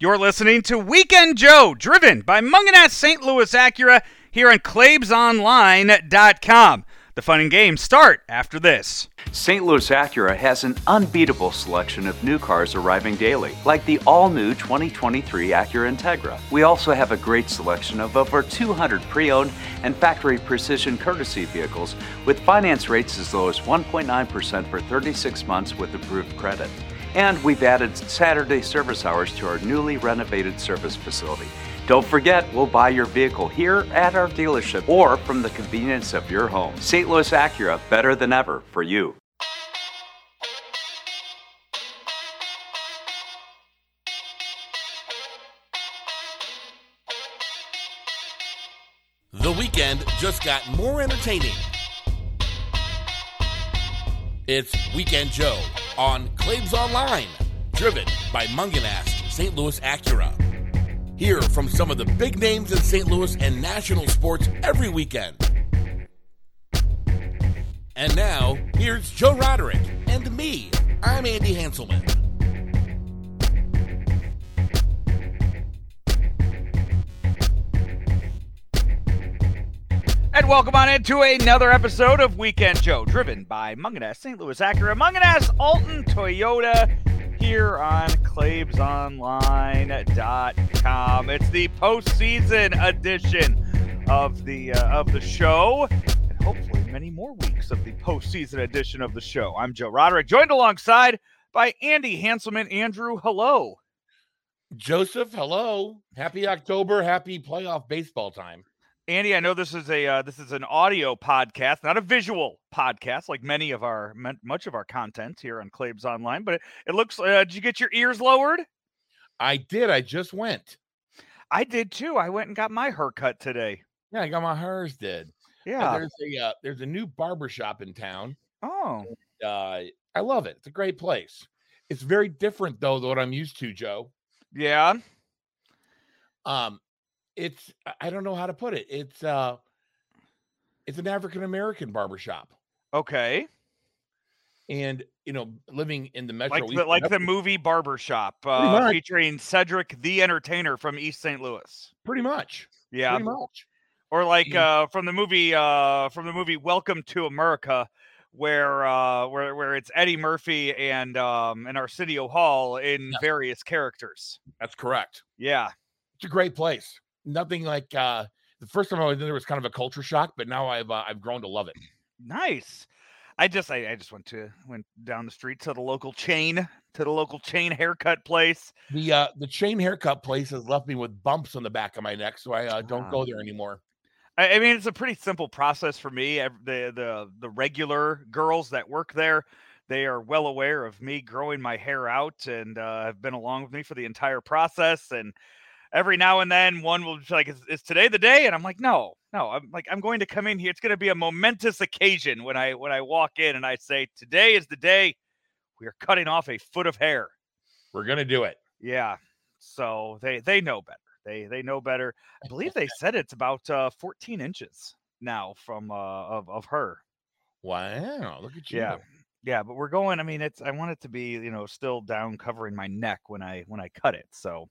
You're listening to Weekend Joe, driven by Mungenast St. Louis Acura here on ClaibsOnline.com. The fun and games start after this. St. Louis Acura has an unbeatable selection of new cars arriving daily, like the all new 2023 Acura Integra. We also have a great selection of over 200 pre owned and factory precision courtesy vehicles with finance rates as low as 1.9% for 36 months with approved credit. And we've added Saturday service hours to our newly renovated service facility. Don't forget, we'll buy your vehicle here at our dealership or from the convenience of your home. St. Louis Acura, better than ever for you. The weekend just got more entertaining. It's Weekend Joe on Claibs Online, driven by Mungenast St. Louis Acura. Hear from some of the big names in St. Louis and national sports every weekend. And now, here's Joe Roderick and me. I'm Andy Hanselman. And welcome on into another episode of Weekend Joe, driven by Mungenast St. Louis Acura, Mungenast Alton Toyota here on ClaibsOnline.com. It's the postseason edition of the uh, of the show, and hopefully many more weeks of the postseason edition of the show. I'm Joe Roderick, joined alongside by Andy Hanselman. Andrew, hello. Joseph, hello. Happy October. Happy playoff baseball time. Andy, I know this is a uh, this is an audio podcast, not a visual podcast, like many of our much of our content here on Claibs Online. But it, it looks. Uh, did you get your ears lowered? I did. I just went. I did too. I went and got my haircut today. Yeah, I got my hers did. Yeah. there's a uh, there's a new barber shop in town. Oh. Uh, I love it. It's a great place. It's very different though than what I'm used to, Joe. Yeah. Um, it's I don't know how to put it. It's uh it's an African American barbershop. Okay. And you know, living in the metro like the, like the movie Barbershop, uh, featuring Cedric the Entertainer from East St. Louis. Pretty much. Yeah. Pretty much. Or like uh from the movie uh from the movie Welcome to America, where uh where where it's Eddie Murphy and um and Arsenio Hall in yes. various characters. That's correct. Yeah. It's a great place nothing like uh the first time I was in there was kind of a culture shock, but now I've uh, I've grown to love it. Nice. I just I, I just went to went down the street to the local chain to the local chain haircut place. The uh the chain haircut place has left me with bumps on the back of my neck, so I uh, don't go there anymore. I, I mean, it's a pretty simple process for me. The the the regular girls that work there, they are well aware of me growing my hair out and uh, have been along with me for the entire process and every now and then one will be like, is, is, today the day? And I'm like, no, no, I'm like, I'm going to come in here. It's going to be a momentous occasion when I, when I walk in and I say, today is the day we are cutting off a foot of hair. We're going to do it. Yeah. So they, they know better. They, they know better. I believe they said it's about uh, 14 inches now from, uh, of, of her. Wow. Look at you. Yeah. Yeah, but we're going. I mean, it's. I want it to be, you know, still down covering my neck when I when I cut it. So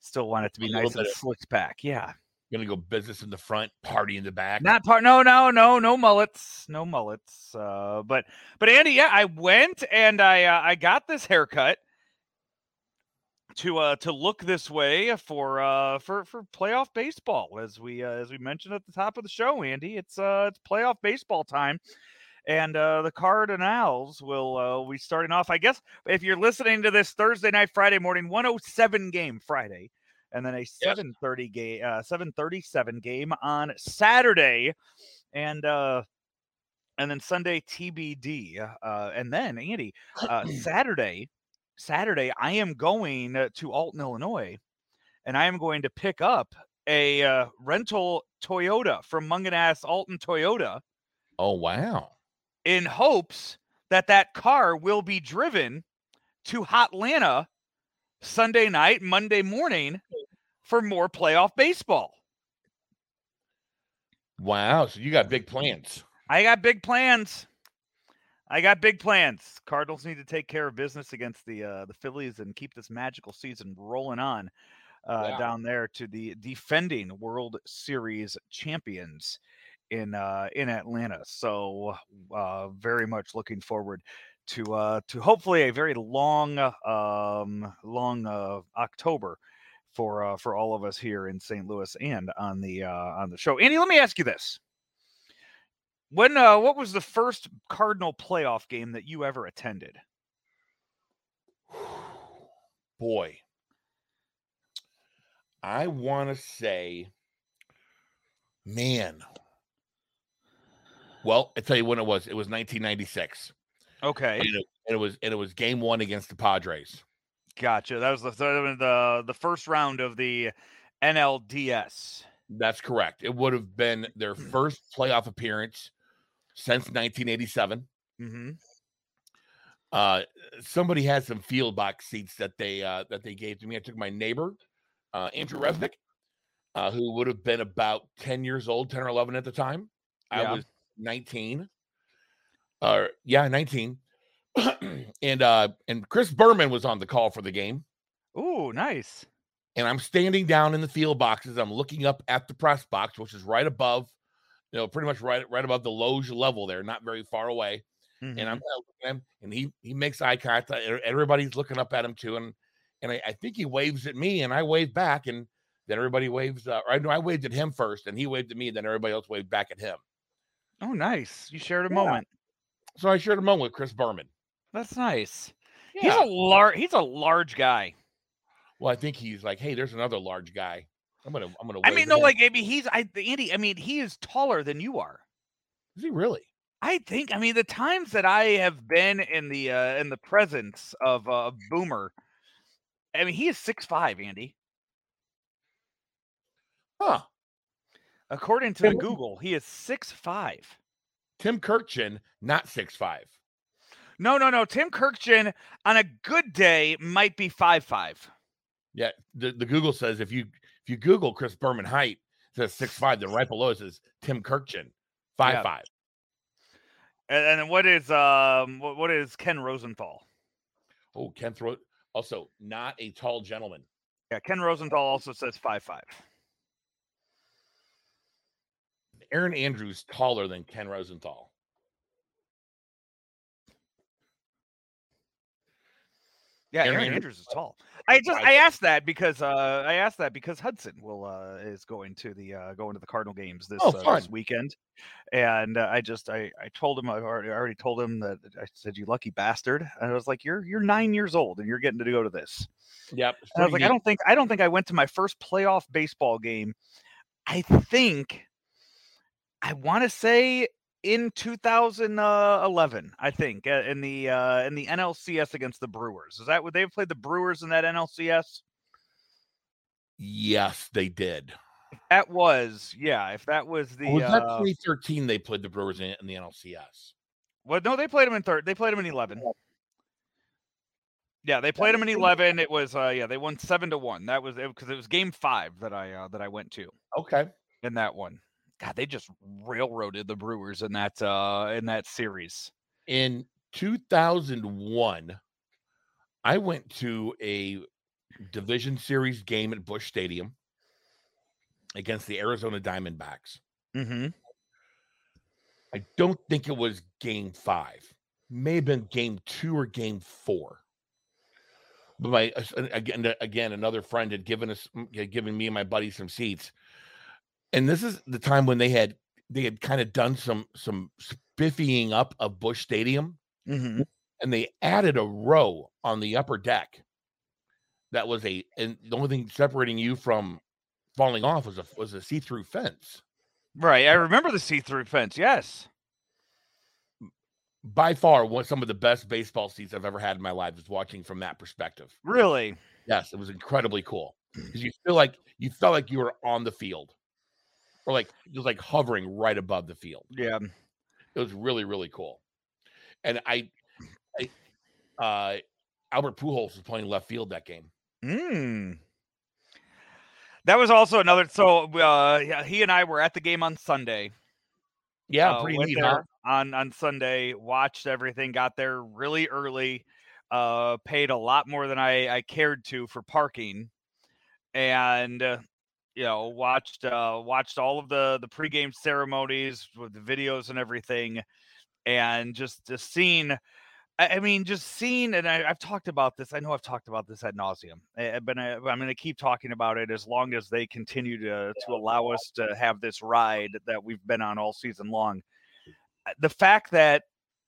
Still want it to be nice and slicked back. Yeah. Gonna go business in the front, party in the back. Not part. No, no, no, no mullets, no mullets. Uh, but but Andy, yeah, I went and I uh, I got this haircut to uh to look this way for uh for for playoff baseball as we uh, as we mentioned at the top of the show Andy it's uh it's playoff baseball time and uh, the Cardinals will uh, be starting off. I guess if you're listening to this Thursday night, Friday morning, 107 game Friday, and then a 7:30 yes. game, uh, 7:37 game on Saturday, and uh, and then Sunday TBD, uh, and then Andy, uh, Saturday, Saturday I am going to Alton, Illinois, and I am going to pick up a uh, rental Toyota from Mungenast Alton Toyota. Oh wow! In hopes that that car will be driven to Hotlanta Sunday night, Monday morning for more playoff baseball. Wow. So you got big plans. I got big plans. I got big plans. Cardinals need to take care of business against the uh, the Phillies and keep this magical season rolling on uh, Yeah. down there to the defending World Series champions in uh, in Atlanta. So uh, very much looking forward to uh, to hopefully a very long uh, um, long uh, October for uh, for all of us here in St. Louis and on the uh, on the show. Andy, let me ask you this. When uh, what was the first Cardinal playoff game that you ever attended? Boy, I want to say, man. Well, I tell you when it was. It was 1996, Okay, and it, and it was and it was Game One against the Padres. gotcha. That was the th- the the first round of the NLDS. That's correct. It would have been their first playoff appearance since 1987. Mm-hmm. Uh, somebody had some field box seats that they uh, that they gave to me. I took my neighbor, uh, Andrew Resnick, uh, who would have been about 10 years old, 10 or 11 at the time. Yeah. I was 19. Uh, yeah, 19. and uh, and Chris Berman was on the call for the game. Ooh, nice. And I'm standing down in the field boxes. I'm looking up at the press box, which is right above, you know, pretty much right right above the loge level there, not very far away and Mhm. I'm looking at him, and he he makes eye contact. Everybody's looking up at him too, and and I, I think he waves at me, and I wave back, and then everybody waves. Uh, or I know I waved at him first, and he waved at me, and then everybody else waved back at him. Oh, nice. You shared a Yeah. moment. So I shared a moment with Chris Berman. That's nice. He's a large. He's a large guy. well, I think he's like, hey, there's another large guy. I'm gonna I'm gonna. I mean, no, him." like maybe he's. I Andy. I mean, he is taller than you are. is he really? I think. I mean, the times that I have been in the uh, in the presence of uh, Boomer, I mean, he is six five. Andy, Huh? According to the Google, he is six five. Tim Kurkjian, not six five. No, no, no. Tim Kurkjian on a good day might be five five. Yeah, the, the Google says if you if you Google Chris Berman height, it says six five. Then right below it says Tim Kurkjian, five Yeah. five. And, and what is um what, what is Ken Rosenthal? Oh, Ken throw also not a tall gentleman. Yeah, Ken Rosenthal also says five five. Erin Andrews taller than Ken Rosenthal. Yeah, Erin Erin, Andrews- is tall. I just I- asked that because uh I asked that because Hudson will uh is going to the uh going to the Cardinal games this Oh, uh, this weekend, and uh, I just I I told him I already I already told him that I said you lucky bastard. And I was like you're you're nine years old and you're getting to go to this. Yep. And I was like I don't think I don't think I went to my first playoff baseball game. I think I want to say in 2011 i think uh, in the uh in the nlcs against the brewers. Is that what they played the brewers in that nlcs Yes, they did. that was yeah if that was the was that uh 2013 they played the Brewers in, in the NLCS? well no they played them in third they played them in 11 yeah they played them in 11 it was uh yeah they won seven to one. That was because it was game five that i uh that i went to. Okay. in that one god they just railroaded the brewers in that uh in that series In 2001, I went to a division series game at Busch Stadium against the Arizona Diamondbacks. mm-hmm I don't think it was game five. May have been game two or game four. But my uh, again, again, another friend had given us, mm, had given me and my buddy some seats, and this is the time when they had they had kind of done some some spiffying up of Busch Stadium, mm-hmm and they added a row on the upper deck. That was a, and the only thing separating you from falling off was a was a see through fence. right i remember the see-through fence yes by far one some of the best baseball seats I've ever had in my life is watching from that perspective. really Yes, it was incredibly cool because you feel like you felt like you were on the field, or like it was like hovering right above the field. yeah It was really really cool, and I, I uh, Albert Pujols was playing left field that game. Mm. That was also another. So, uh, yeah, he and I were at the game on Sunday. Yeah, uh, pretty neat. Huh? on on Sunday. Watched everything. Got there really early. Uh, paid a lot more than I I cared to for parking, and uh, you know watched uh watched all of the the pregame ceremonies with the videos and everything, and just just seeing I, mean, just seeing, and I, have talked about this. I know I've talked about this ad nauseum, eh, but I, am going to keep talking about it as long as they continue to to allow us to have this ride that we've been on all season long. Uh, the fact that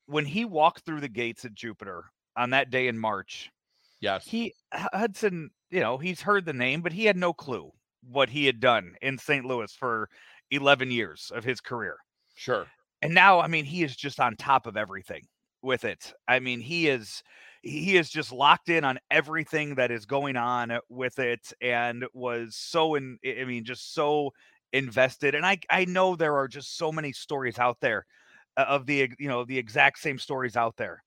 when he walked through the gates at Jupiter on that day in March, yes, he Hudson, you know, he's heard the name, but he had no clue what he had done in St. Louis for 11 years of his career. Sure. And now, I mean, he is just on top of everything with it. I mean, he is he is just locked in on everything that is going on with it and was so in I mean just so invested and I I know there are just so many stories out there of the you know the exact same stories out there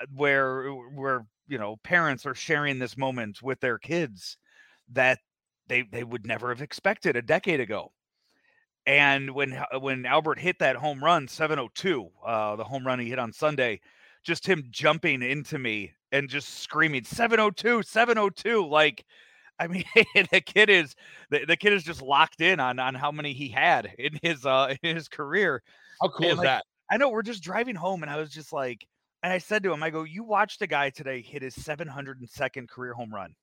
uh, where where you know parents are sharing this moment with their kids that they they would never have expected a decade ago and when uh, when Albert hit that home run, 702, uh, the home run he hit on Sunday, just him jumping into me and just screaming 702, 702. Like, I mean, the kid is the, the kid is just locked in on on how many he had in his uh in his career. How cool and is like, that? I know we're just driving home, and I was just like, and I said to him, I go, you watched a guy today hit his 702nd career home run.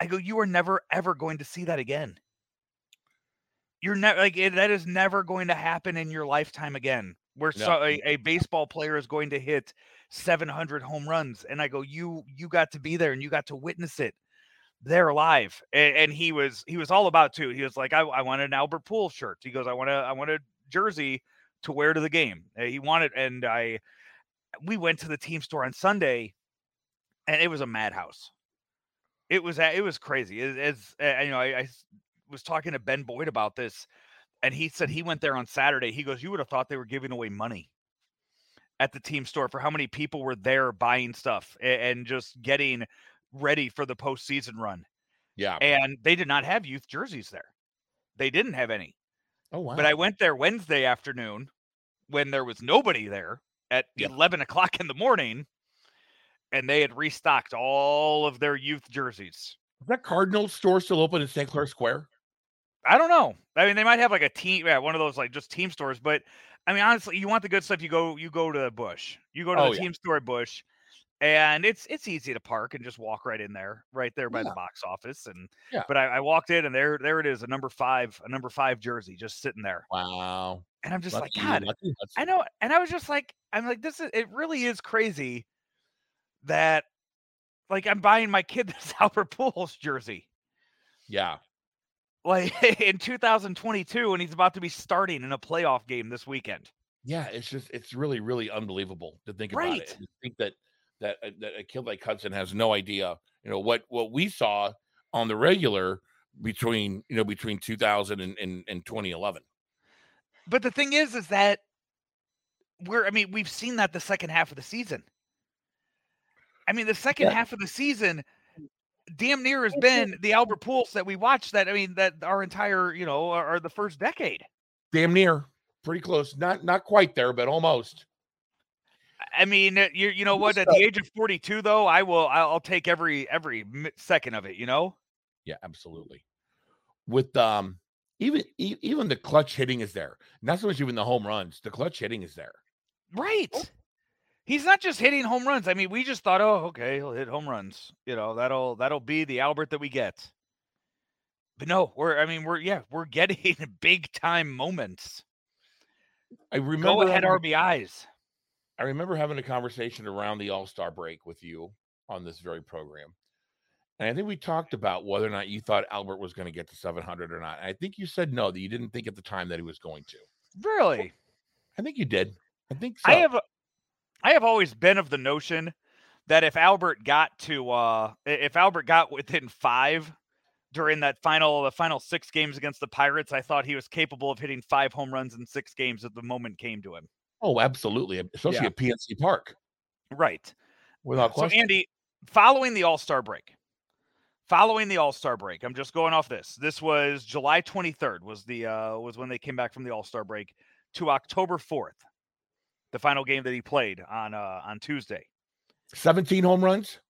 I go, you are never ever going to see that again. You're never like it, that is never going to happen in your lifetime again where no. so, a, a, baseball player is going to hit 700 home runs and i go you you got to be there and you got to witness it. There live and, and he was he was all about too he was like i, I want an albert Pujols shirt. He goes i want a i want a jersey to wear to the game. He wanted and i we went to the team store on sunday and it was a madhouse it was it was crazy as, you know I, I was talking to Ben Boyd about this, and he said he went there on Saturday. He goes, "You would have thought they were giving away money at the team store for how many people were there buying stuff and, just getting ready for the postseason run." Yeah, and they did not have youth jerseys there. They didn't have any. Oh wow! But I went there Wednesday afternoon when there was nobody there at yep. eleven o'clock in the morning, and they had restocked all of their youth jerseys. Is that Cardinal store still open in St. Clair Square? I don't know. I mean, they might have like a team, yeah, one of those like just team stores. But I mean, honestly, you want the good stuff, you go, you go to the Busch, you go to oh, the yeah. team store at Busch, and it's it's easy to park and just walk right in there, right there by yeah. the box office. And yeah, but I, I, walked in and there there it is, a number five, a number five jersey just sitting there. Wow. And I'm just lucky, like, God, lucky, I know. And I was just like, I'm like, this is it. Really is crazy that like I'm buying my kid this Albert Pujols jersey. Yeah like in 2022 and he's about to be starting in a playoff game this weekend. Yeah, it's just it's really really unbelievable to think right. about it. Think that that uh, that a kid like Hudson has no idea, you know, what what we saw on the regular between you know between 2000 and, and, and 2011. But the thing is, is that we're I mean we've seen that the second half of the season. I mean the second yeah. half of the season damn near has been the Albert Pujols that we watched. That I mean, that our entire you know are the first decade. Damn near, pretty close. Not not quite there, but almost. I mean, uh, you you know what? At the age of forty two, though, I will I'll take every every second of it. You know. Yeah, absolutely. With um, even even the clutch hitting is there. Not so much even the home runs. The clutch hitting is there. Right he's not just hitting home runs. I mean, we just thought, oh, okay, he'll hit home runs. You know, that'll that'll be the Albert that we get. But no, we're I mean, we're yeah, we're getting big time moments. I remember go ahead having, RBIs. I remember having a conversation around the All Star break with you on this very program. And I think we talked about whether or not you thought Albert was going to get to 700 or not. I think you said no, that you didn't think at the time that he was going to. Really? I think you did. I think so. I have I have always been of the notion that if Albert got to uh if Albert got within 5 during that final the final 6 games against the Pirates, I thought he was capable of hitting 5 home runs in 6 games if the moment came to him. Oh, absolutely, especially yeah. at PNC Park. Right. Without question. So Andy, following the All-Star break. Following the All-Star break, I'm just going off this. This was July 23rd was the uh was when they came back from the All-Star break to October 4th the final game that he played on uh, on Tuesday. 17 home runs,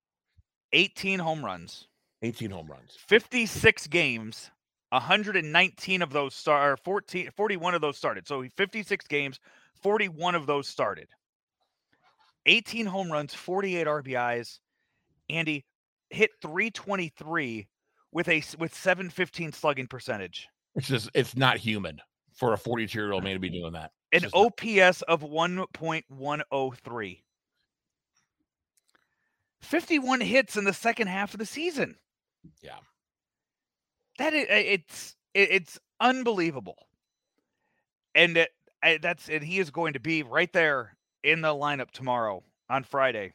18 home runs, 18 home runs. 56 games, 119 of those star 14 41 of those started. So 56 games, 41 of those started. 18 home runs, 48 RBIs. Andy hit 323 with a with 715 slugging percentage. It's just it's not human for a 42 year old man to be doing that. An OPS of 1.103. 51 hits in the second half of the season. Yeah. That is, it's it's unbelievable. And it, that's and he is going to be right there in the lineup tomorrow on Friday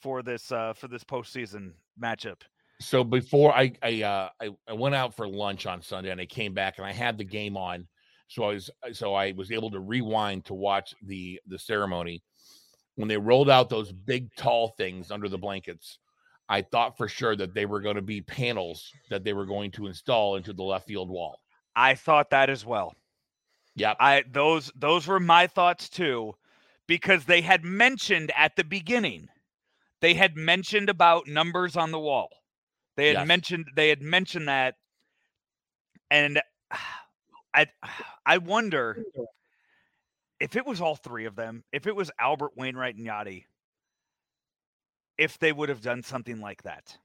for this uh for this postseason matchup. So before I I uh I, I went out for lunch on Sunday and I came back and I had the game on. So I was uh, so I was able to rewind to watch the the ceremony when they rolled out those big tall things under the blankets. I thought for sure that they were going to be panels that they were going to install into the left field wall. I thought that as well. Yeah. I those those were my thoughts too because they had mentioned at the beginning they had mentioned about numbers on the wall. They had Yes. mentioned they had mentioned that and ah, I I wonder if it was all three of them, if it was Albert Wainwright and Yadi, if they would have done something like that.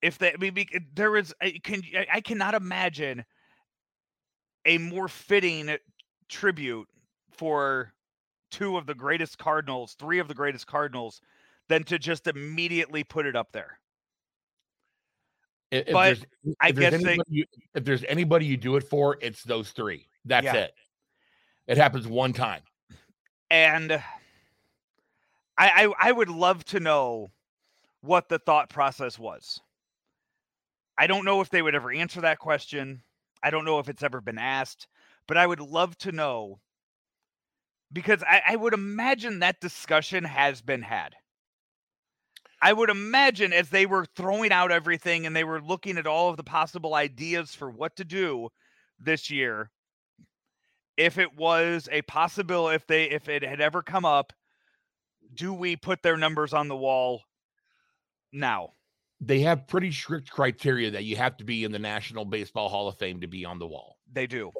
If they, I mean, bec- eh, there is, I can, I cannot imagine a more fitting tribute for two of the greatest Cardinals, three of the greatest Cardinals, than to just immediately put it up there. If, if But there's, I if there's guess they- you, if there's anybody you do it for, it's those three. That's Yeah. it. It happens one time. and I, I I would love to know what the thought process was. I don't know if they would ever answer that question. I don't know if it's ever been asked, but I would love to know because I, I would imagine that discussion has been had. I would imagine as they were throwing out everything and they were looking at all of the possible ideas for what to do this year, if it was a possibility, if they if it had ever come up, do we put their numbers on the wall now? They have pretty strict criteria that you have to be in the National Baseball Hall of Fame to be on the wall. They do.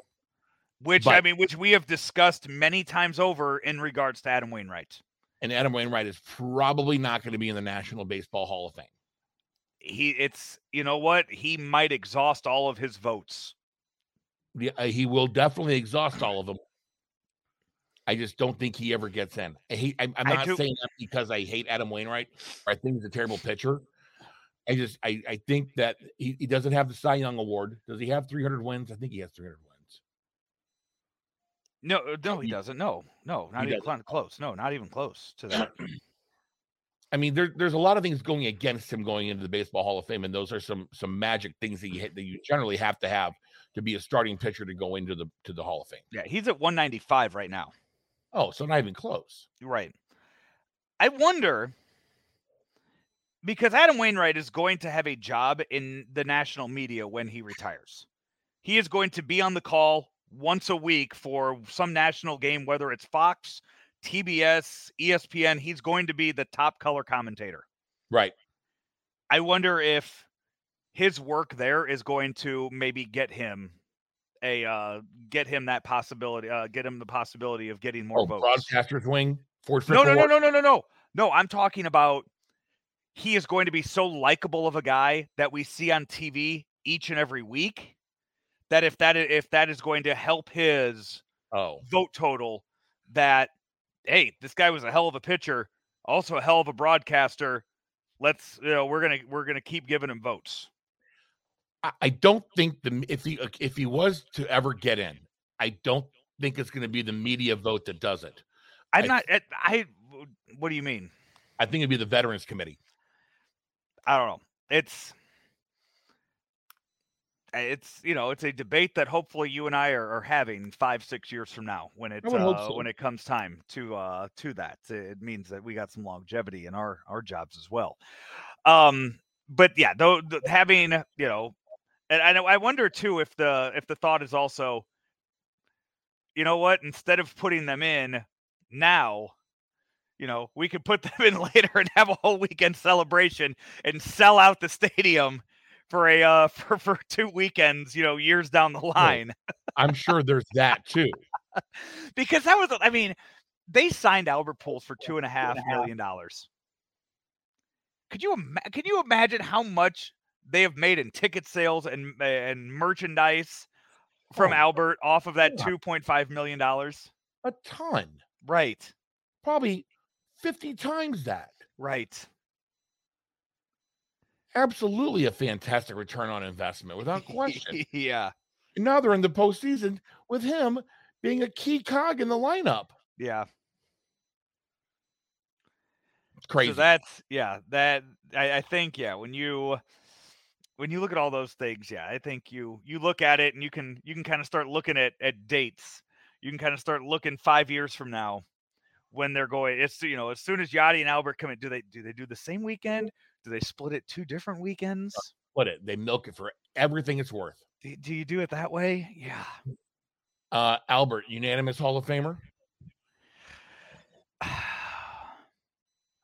Which I mean, which we have discussed many times over in regards to Adam Wainwright. And Adam Wainwright is probably not going to be in the National Baseball Hall of Fame. He it's you know what? He might exhaust all of his votes. The- uh, he will definitely exhaust all of them. I just don't think he ever gets in. I hate, I not saying that because I hate Adam Wainwright or I think he's a terrible pitcher. I just I, I think that he, he doesn't have the Cy Young Award. Does he have 300 wins? I think he has 300 wins. No, uh, no, he doesn't. No, no, not he even doesn't. close. No, not even close to that. I mean, there, there's a lot of things going against him going into the Baseball Hall of Fame, and those are some some magic things that you ha- that you generally have to have to be a starting pitcher to go into the to the Hall of Fame. yeah, he's at 195 right now. Oh, so not even close. Right. I wonder because Adam Wainwright is going to have a job in the national media when he retires. He is going to be on the call once a week for some national game, whether it's Fox, TBS, ESPN. He's going to be the top color commentator. Right. I wonder if his work there is going to maybe get him a uh get him that possibility uh get him the possibility of getting more Oh, votes. broadcaster's wing. Ford No, no, no, no, no, no, no. No, I'm talking about he is going to be so likable of a guy that we see on TV each and every week that if that if that is going to help his Oh, vote total that hey, this guy was a hell of a pitcher, also a hell of a broadcaster. Let's you know, we're going to we're to keep giving him votes. I, I don't think the if he if he was to ever get in, I don't think it's going to be the media vote that does it. I'm I- not I, what do you mean? I think it'd be the Veterans Committee. I don't know. It's it's you know it's a debate that hopefully you and I are, are having five six years from now when it uh, so. when it comes time to uh to that it means that we got some longevity in our our jobs as well. Um, but yeah, though th- having you know, and I know I wonder too if the if the thought is also you know what? Instead of putting them in now, you know, we could put them in later and have a whole weekend celebration and sell out the stadium for a uh for for two weekends, you know, years down the line. I'm sure there's that too. because that was, I mean, they signed Albert Pujols for two and a half million dollars. Could you ima- can you imagine how much they have made in ticket sales and and merchandise from Oh, Albert off of that two point five million dollars? A ton. Right, Probably 50 times that. right. Absolutely a fantastic return on investment without question. yeah, And now they're in the postseason with him being a key cog in the lineup. yeah. It's crazy. So that's yeah, that I, I think yeah, when you when you look at all those things, yeah, I think you you look at it and you can you can kind of start looking at at dates. You can kind of start looking five years from now when they're going. It's you know as soon as Yadi and Albert come in, do they do they do the same weekend? Do they split it two different weekends? Put it. They milk it for everything it's worth. Do, do you do it that way? Yeah. Uh, Albert, unanimous Hall of Famer,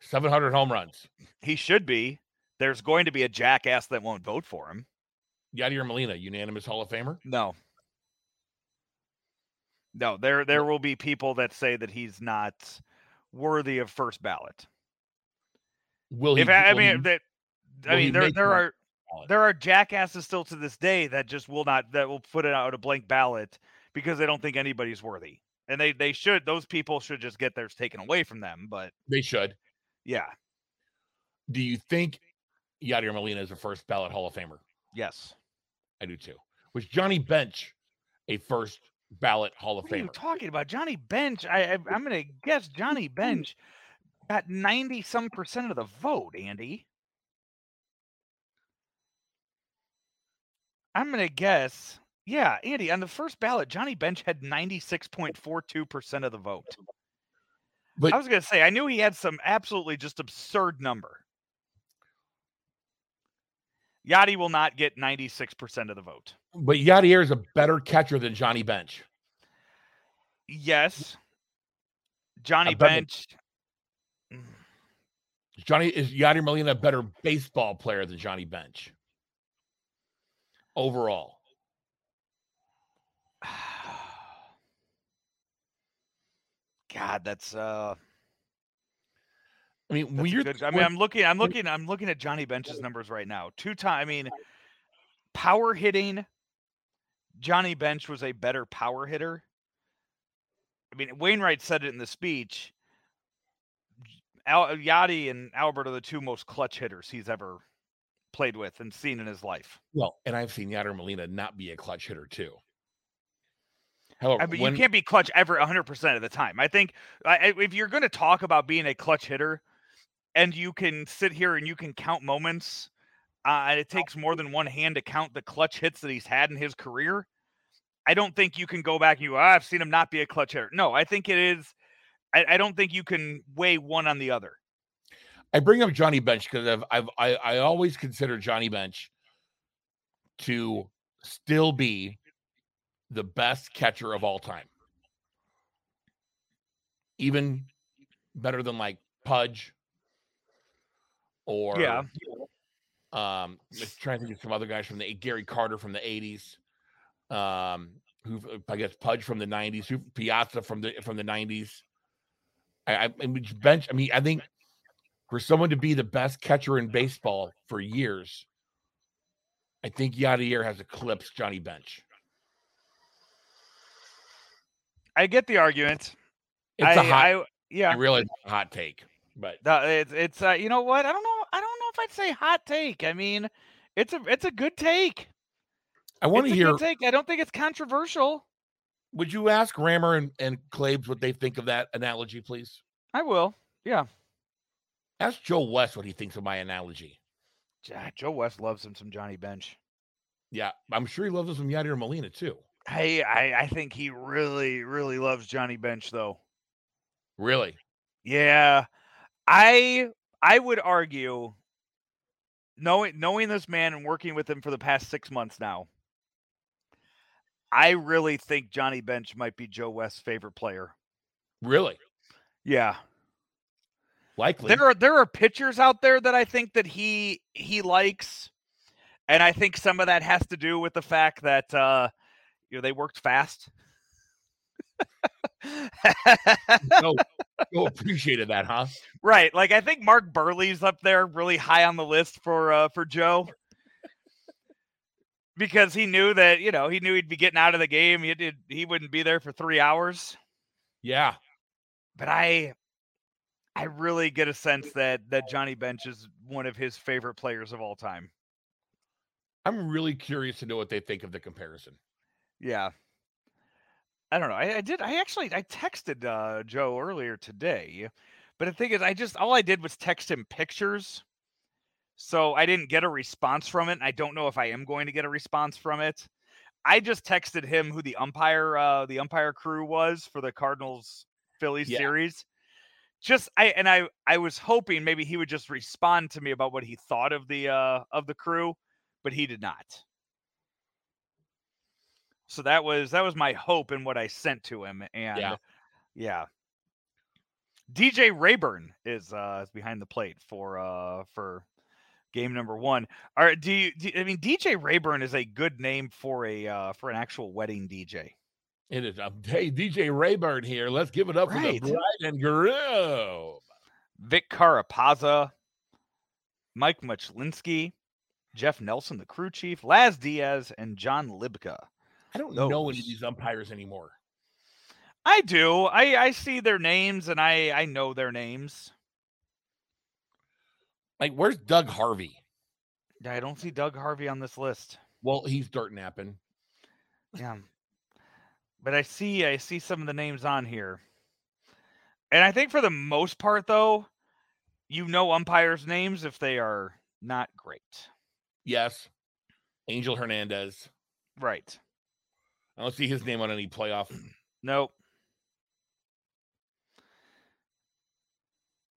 700 home runs. he should be. There's going to be a jackass that won't vote for him. Yadier Molina, unanimous Hall of Famer. No. No, there there will be people that say that he's not worthy of first ballot. Will he? If I, will mean he- that I mean there there are ballot? there are jackasses still to this day that just will not that will put it out a blank ballot because they don't think anybody's worthy. And they they should those people should just get theirs taken away from them, but they should. yeah. Do you think Yadier Molina is a first ballot Hall of Famer? Yes. I do too. Was Johnny Bench a first ballot Hall of What are you Famer? talking about? Johnny Bench. I, I I'm gonna guess Johnny Bench got ninety some percent of the vote, Andy. I'm gonna guess. Yeah, Andy, on the first ballot, Johnny Bench had 96.42% of the vote. But- I was gonna say I knew he had some absolutely just absurd number. Yadi will not get 96% of the vote. But Yadier is a better catcher than Johnny Bench. Yes. Johnny Bench. Mm. Johnny is Yadier Molina a better baseball player than Johnny Bench overall. God, that's uh I mean, that's when a you're good, I mean, I'm looking I'm looking I'm looking at Johnny Bench's numbers right now. Two time I mean power hitting Johnny Bench was a better power hitter. I mean, Wainwright said it in the speech. Al, Yadi and Albert are the two most clutch hitters he's ever played with and seen in his life. well, and I've seen Yadier Molina not be a clutch hitter too. However, I mean, when, you can't be clutch ever 100% of the time. I think I, if you're going to talk about being a clutch hitter and you can sit here and you can count moments, uh, and it takes more than one hand to count the clutch hits that he's had in his career. I don't think you can go back and you, "Ah, I've seen him not be a clutch hitter. No, I think it is. I, I don't think you can weigh one on the other. I bring up Johnny Bench because I've, I've I, I always consider Johnny Bench to still be the best catcher of all time. Even better than like Pudge or Yeah. um just trying to think of some other guys from the Gary Carter from the 80s. Um who I guess Pudge from the 90s, who Piazza from the from the 90s. I, I, mean, bench. I mean, I think for someone to be the best catcher in baseball for years, I think Yadier has eclipsed Johnny Bench. I get the argument. It's I, a hot. I, yeah. I realize it's a hot take, but No, it's it's uh, you know what? I don't know. I don't know if I'd say hot take. I mean, it's a it's a good take. I want to hear. good take. I don't think it's controversial. Would you ask Rammer and, and Claves what they think of that analogy, please? I will. Yeah. Ask Joe West what he thinks of my analogy. Ja- Joe West loves him some Johnny Bench. Yeah, I'm sure he loves him some Yadier Molina too. Hey, I I think he really really loves Johnny Bench though. Really? Yeah. I I would argue knowing knowing this man and working with him for the past 6 months now. I really think Johnny Bench might be Joe West's favorite player. Really? Yeah. Likely. There are there are pitchers out there that I think that he he likes. And I think some of that has to do with the fact that uh you know they worked fast. no, appreciated that, huh? Right. Like I think Mark Buehrle's up there really high on the list for uh for Joe. Because he knew that, you know, he knew he'd be getting out of the game. He did he wouldn't be there for 3 hours. Yeah. But I I really get a sense that that Johnny Bench is one of his favorite players of all time. I'm really curious to know what they think of the comparison. Yeah. I don't know. I, I did. I actually I texted uh, Joe earlier today, but the thing is, I just all I did was text him pictures, so I didn't get a response from it. I don't know if I am going to get a response from it. I just texted him who the umpire, uh, the umpire crew was for the Cardinals Phillies Yeah. series. Just I and I I was hoping maybe he would just respond to me about what he thought of the uh of the crew, but he did not. So that was that was my hope in what I sent to him, and Yeah. yeah. DJ Reyburn is uh is behind the plate for uh for game number one. All right, do you, do I mean DJ Reyburn is a good name for a uh for an actual wedding DJ. It is a hey DJ Reyburn here. Let's give it up Right. for the bride and groom. Vic Carapazza, Mike Muchlinski, Jeff Nelson, the crew chief, Laz Diaz, and John Libka. I don't know any of these umpires anymore. I do. I I see their names and I I know their names. Like, where's Doug Harvey? I don't see Doug Harvey on this list. Well, he's dirt napping. Yeah. But I see I see some of the names on here. And I think for the most part though, you know umpires' names if they are not great. Yes. Angel Hernandez. Right. I don't see his name on any playoff. Nope.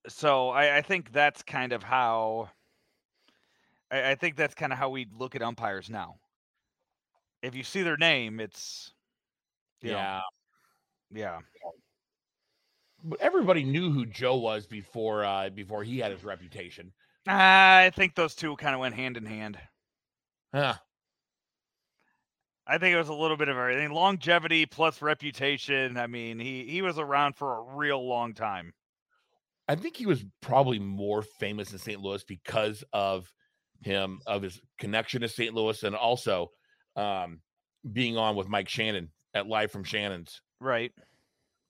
So I, I think that's kind of how I, I think that's kind of how we look at umpires now. If you see their name, it's you know, Yeah. yeah. But everybody knew who Joe was before uh before he had his reputation. I think those two kind of went hand in hand. Huh. I think it was a little bit of everything. Longevity plus reputation. I mean, he he was around for a real long time. I think he was probably more famous in St. Louis because of him of his connection to St. Louis and also um being on with Mike Shannon at Live from Shannon's Right.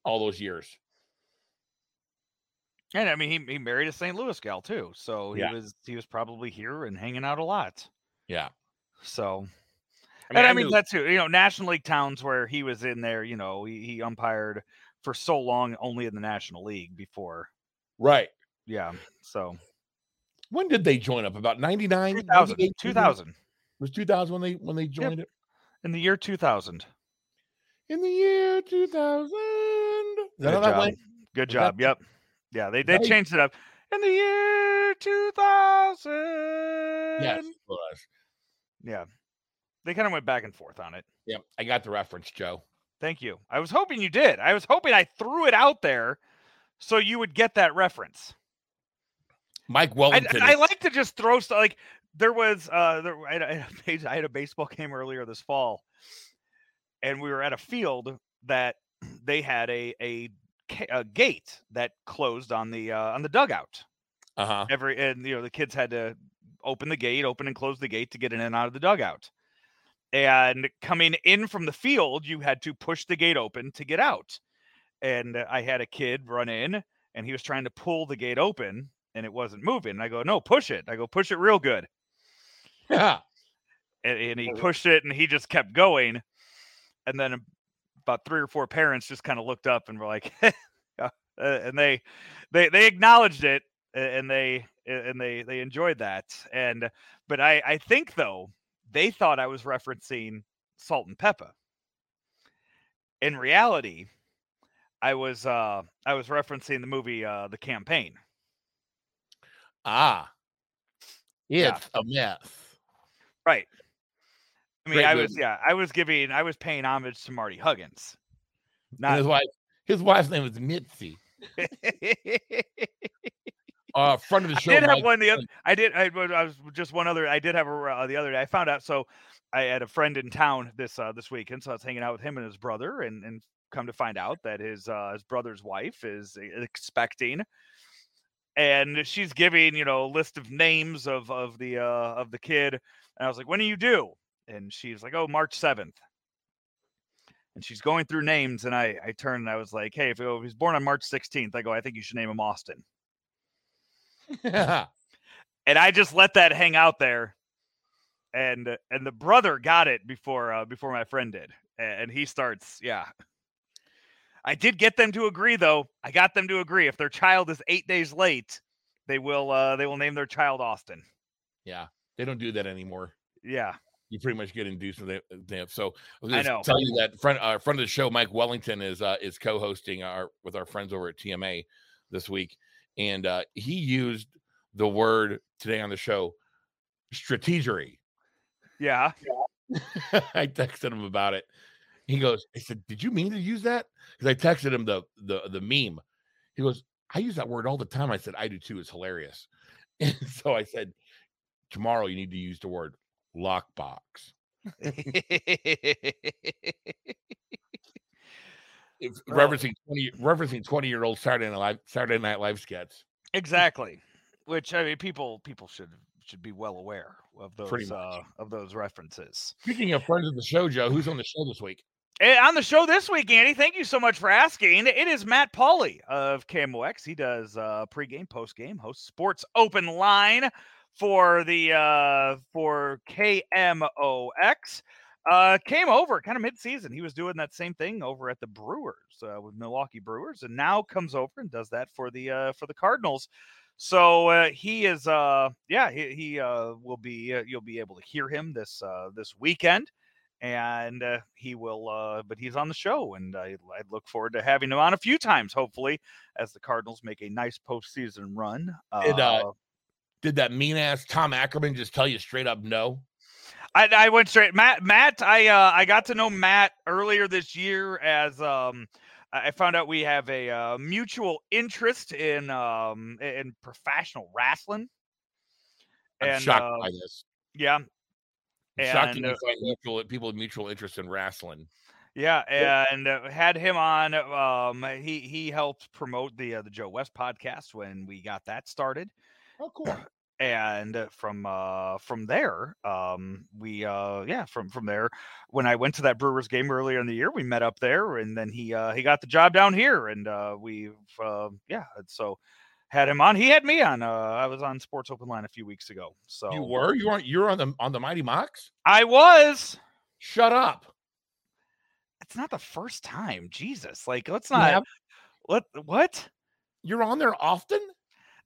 all those years. And I mean, he, he married a St. Louis gal too, so he Yeah. was he was probably here and hanging out a lot. Yeah. So, I and I I mean knew- that's too. You know, National League towns where he was in there. You know, he, he umpired for so long only in the National League before. Right. Yeah. So When did they join up? About 99? 2000, 98? 2000 Was 2000 when they when they joined it? in the year 2000. In the year 2000. Is that Good job. Good Was that- job. Yep. Yeah, they they changed it up in the year 2000. Yes. it. Yeah. They kind of went back and forth on it. Yep. I got the reference, Joe. Thank you. I was hoping you did. I was hoping I threw it out there so you would get that reference. Mike I, Wellington. I is- like to just throw stuff like there was uh there, I, had a- I had a base- I had a baseball game earlier this fall, and we were at a field that they had a a, a gate that closed on the uh, on the dugout. uh-huh. Every and you know the kids had to open the gate, open and close the gate to get in and out of the dugout. And coming in from the field, you had to push the gate open to get out. And uh, I had a kid run in, and he was trying to pull the gate open, and it wasn't moving. And I go, "No, push it." I go, "Push it real good." Yeah. And, and he pushed it, and he just kept going. And then about three or four parents just kind of looked up and were like, uh, and they they they acknowledged it and they and they they enjoyed that and but i i think though they thought i was referencing Salt-N-Pepa in reality i was uh i was referencing the movie uh the campaign Ah. Yeah. It's a mess. right I mean, Great I movie. was yeah, I was giving, I was paying homage to Marty Huggins. And Not his wife, his wife's name was Mitzi. Uh, front of the show. I did have Mike- one the other. I did. I, was- I was just one other. I did have a uh, the other day. I found out. So I had a friend in town this uh, this weekend. So I was hanging out with him and his brother, and and come to find out that his uh, his brother's wife is expecting, and she's giving you know a list of names of of the uh, of the kid. And I was like, when do you do And she's like, oh, March seventh. And she's going through names, and I I turned and I was like, hey, if, if he's born on March sixteenth, I go, I think you should name him Austin and I just let that hang out there. And and the brother got it before uh, before my friend did, and he starts, yeah. I did get them to agree, though. I got them to agree. If their child is eight days late, they will uh, they will name their child Austin. yeah, they don't do that anymore. Yeah, You pretty much get induced with it. them. So I was I know. tell you that friend, uh, friend of the show, Mike Wellington, is uh, is co-hosting our with our friends over at TMA this week, and uh, he used the word today on the show, strategery. yeah. I texted him about it. He goes, I said, Did you mean to use that? Because I texted him the the the meme. He goes, I use that word all the time. I said, I do too. It's hilarious. And so I said, Tomorrow you need to use the word lockbox. Oh. referencing 20 referencing 20 year old Saturday Night Live Saturday Night Live sketch. exactly. Which I mean, people people should should be well aware of those uh, of those references. Speaking of friends of the show, Joe, who's on the show this week? Eh, on the show this week, Andy, thank you so much for asking. It is Matt Pauley of KMOX. He does uh, pregame, postgame, hosts Sports Open Line for the uh, for KMOX. Uh, came over kind of mid-season. He was doing that same thing over at the Brewers uh, with Milwaukee Brewers, and now comes over and does that for the uh, for the Cardinals. So uh, he is, uh, yeah, he, he uh, will be. Uh, you'll be able to hear him this uh, this weekend and uh, he will uh, but he's on the show and I, I look forward to having him on a few times hopefully as the cardinals make a nice postseason run Did, uh, Did that mean ass Tom Ackerman just tell you straight up no? I, I went straight matt matt i uh, i got to know matt earlier this year as um I found out we have a uh, mutual interest in um in professional wrestling. I'm And, shocked uh, by this. Yeah, and, you uh, find mutual people with mutual interest in wrestling. Yeah, and uh, had him on. Um, he he helped promote the uh, the Joe West podcast when we got that started, Oh, cool. and uh, from uh from there, um, we uh yeah from from there, when I went to that Brewers game earlier in the year, we met up there, and then he uh he got the job down here, and uh we've uh, yeah, so had him on. He had me on. Uh, I was on Sports Open Line a few weeks ago. So You were you weren't you're on the on the Mighty Mox. I was. Shut up. It's not the first time. Jesus, like let's not. have- What what? You're on there often.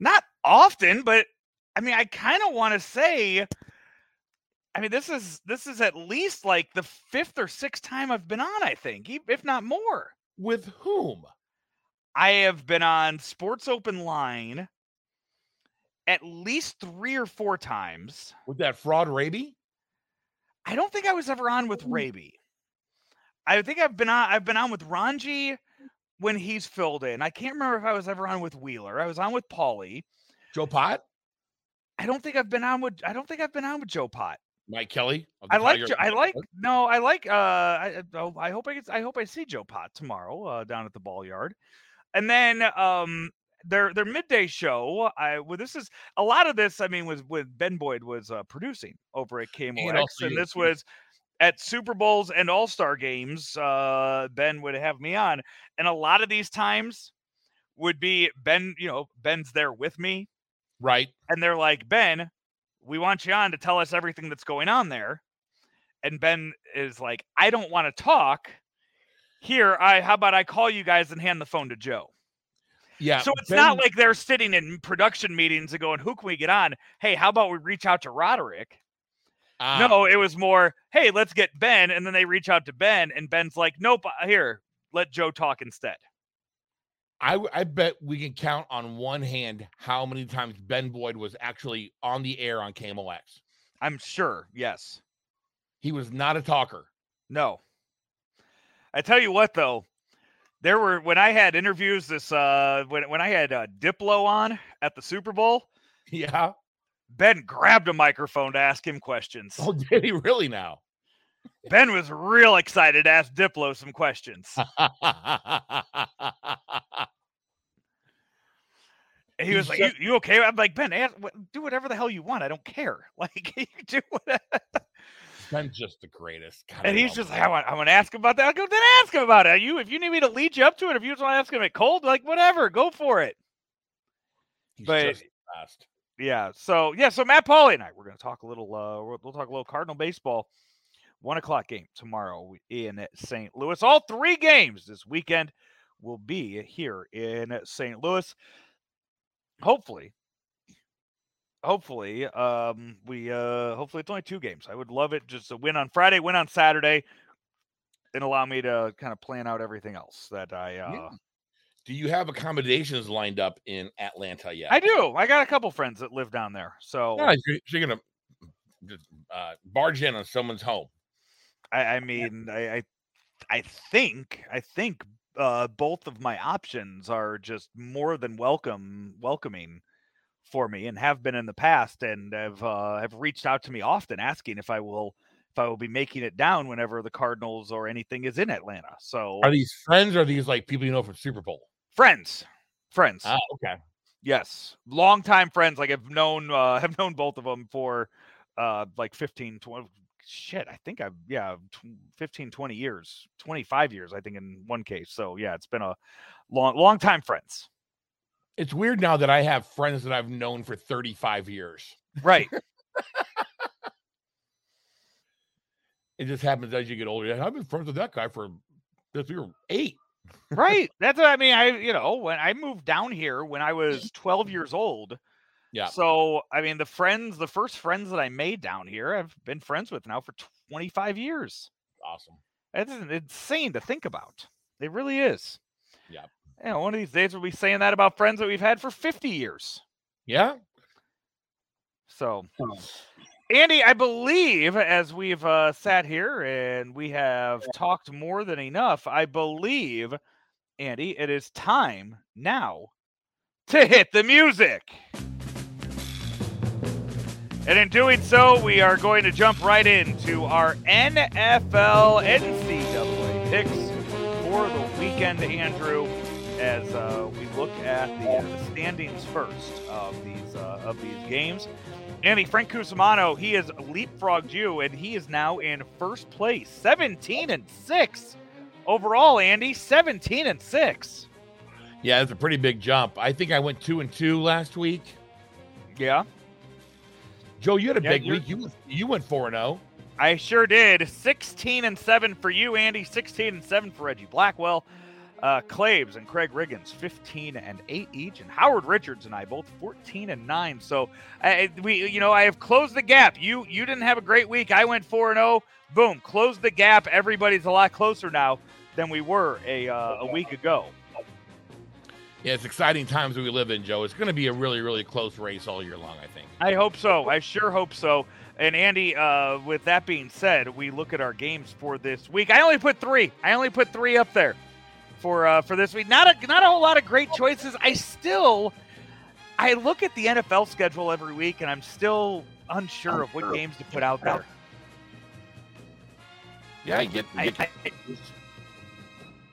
not often, but I mean, I kind of want to say, I mean, this is this is at least like the fifth or sixth time I've been on. I think, if not more. With whom? I have been on Sports Open Line at least three or four times. With that fraud Raby? I don't think I was ever on with Raby. I think I've been on. I've been on with Ranji when he's filled in. I can't remember if I was ever on with Wheeler. I was on with Pauley. Joe Pot? I don't think I've been on with. I don't think I've been on with Joe Pot. Mike Kelly? I like. Tiger- I like. No, I like. Uh, I, I- oh, I hope I get. I hope I see Joe Pot tomorrow uh, down at the ball yard, and then um their their midday show. I well, this is a lot of this. I mean, was with Ben Boyd was uh, producing over at KMOX, and this was at Super Bowls and All Star games. Uh, Ben would have me on, and a lot of these times would be Ben. You know, Ben's there with me, Right. and they're like, Ben, we want you on to tell us everything that's going on there. And Ben is like, I don't want to talk. Here, I how about I call you guys and hand the phone to Joe? Yeah. so it's Ben- not like they're sitting in production meetings and going, Who can we get on? Hey, how about we reach out to Roderick? Ah, No, it was more, hey, let's get Ben. And then they reach out to Ben, and Ben's like, Nope, uh, here, let Joe talk instead. I, I bet we can count on one hand how many times Ben Boyd was actually on the air on KMOX. X. I'm sure, yes. He was not a talker. No. I tell you what, though, there were when I had interviews this uh when when I had uh, Diplo on at the Super Bowl. Yeah. Ben grabbed a microphone to ask him questions. Oh, did he really now? Ben was real excited to ask Diplo some questions. He was like, you, "You okay?" I'm like, "Ben, ask, do whatever the hell you want. I don't care. Like, you do whatever." Ben's just the greatest. God, And I he's just him. like, I want, I want to ask him about that. I go, then ask him about it. You, if you need me to lead you up to it, if you just want to ask him at cold, like whatever, go for it. He's but-. Yeah. So yeah. So Matt Pauley and I, we're going to talk a little. Uh, we'll, we'll talk a little Cardinal baseball. One o'clock game tomorrow in St. Louis. All three games this weekend will be here in St. Louis. Hopefully, hopefully, um, we uh, hopefully it's only two games. I would love it just a win on Friday, win on Saturday, and allow me to kind of plan out everything else that I uh, Yeah. Do you have accommodations lined up in Atlanta yet? I do. I got a couple friends that live down there, so Yeah, you're, you're gonna just uh, barge in on someone's home. I, I mean, I, I, I think, I think uh, both of my options are just more than welcome, welcoming for me, and have been in the past, and have uh, have reached out to me often, asking if I will, if I will be making it down whenever the Cardinals or anything is in Atlanta. So Are these friends or are these like people you know from Super Bowl? friends, friends, Ah, okay. yes, longtime friends. Like I've known, uh, have known both of them for uh, like 15, 20, shit, I think I've, yeah, tw- 15, 20 years, 25 years, I think in one case. So yeah, it's been a long, long time friends. It's weird now that I have friends that I've known for 35 years. Right. It just happens as you get older. I've been friends with that guy for since we were eight. right. That's what I mean. I, you know, when I moved down here when I was 12 years old. Yeah. So, I mean, the friends, the first friends that I made down here, I've been friends with now for 25 years. Awesome. That's insane to think about. It really is. Yeah. You know, one of these days we'll be saying that about friends that we've had for 50 years. Yeah. So, Andy, I believe as we've uh, sat here and we have talked more than enough, I believe, Andy, it is time now to hit the music. And in doing so, we are going to jump right into our NFL NCAA picks for the weekend, Andrew, as uh, we look at the, uh, the standings first of these uh, of these games. Andy Frank Cusimano, he has leapfrogged you, and he is now in first place, 17 and six overall. Andy, 17 and six. Yeah, it's a pretty big jump. I think I went two and two last week. Yeah, Joe, you had a Yeah, big week. You you went four and oh. zero. I sure did. 16 and 7 for you, Andy. 16 and 7 for Reggie Blackwell. Uh, Claves and Craig Riggins, 15 and 8 each, and Howard Richards and I both 14 and 9. So I, we, you know, I have closed the gap. You, you didn't have a great week. I went 4 and 0. Boom, closed the gap. Everybody's a lot closer now than we were a uh, a week ago. Yeah, it's exciting times that we live in, Joe. It's going to be a really really close race all year long. I think. I hope so. I sure hope so. And Andy, uh, with that being said, we look at our games for this week. I only put three. I only put three up there for uh, for this week. Not a not a whole lot of great choices. I still, I look at the NFL schedule every week, and I'm still unsure of what games to put out there. Yeah, I get. I- get-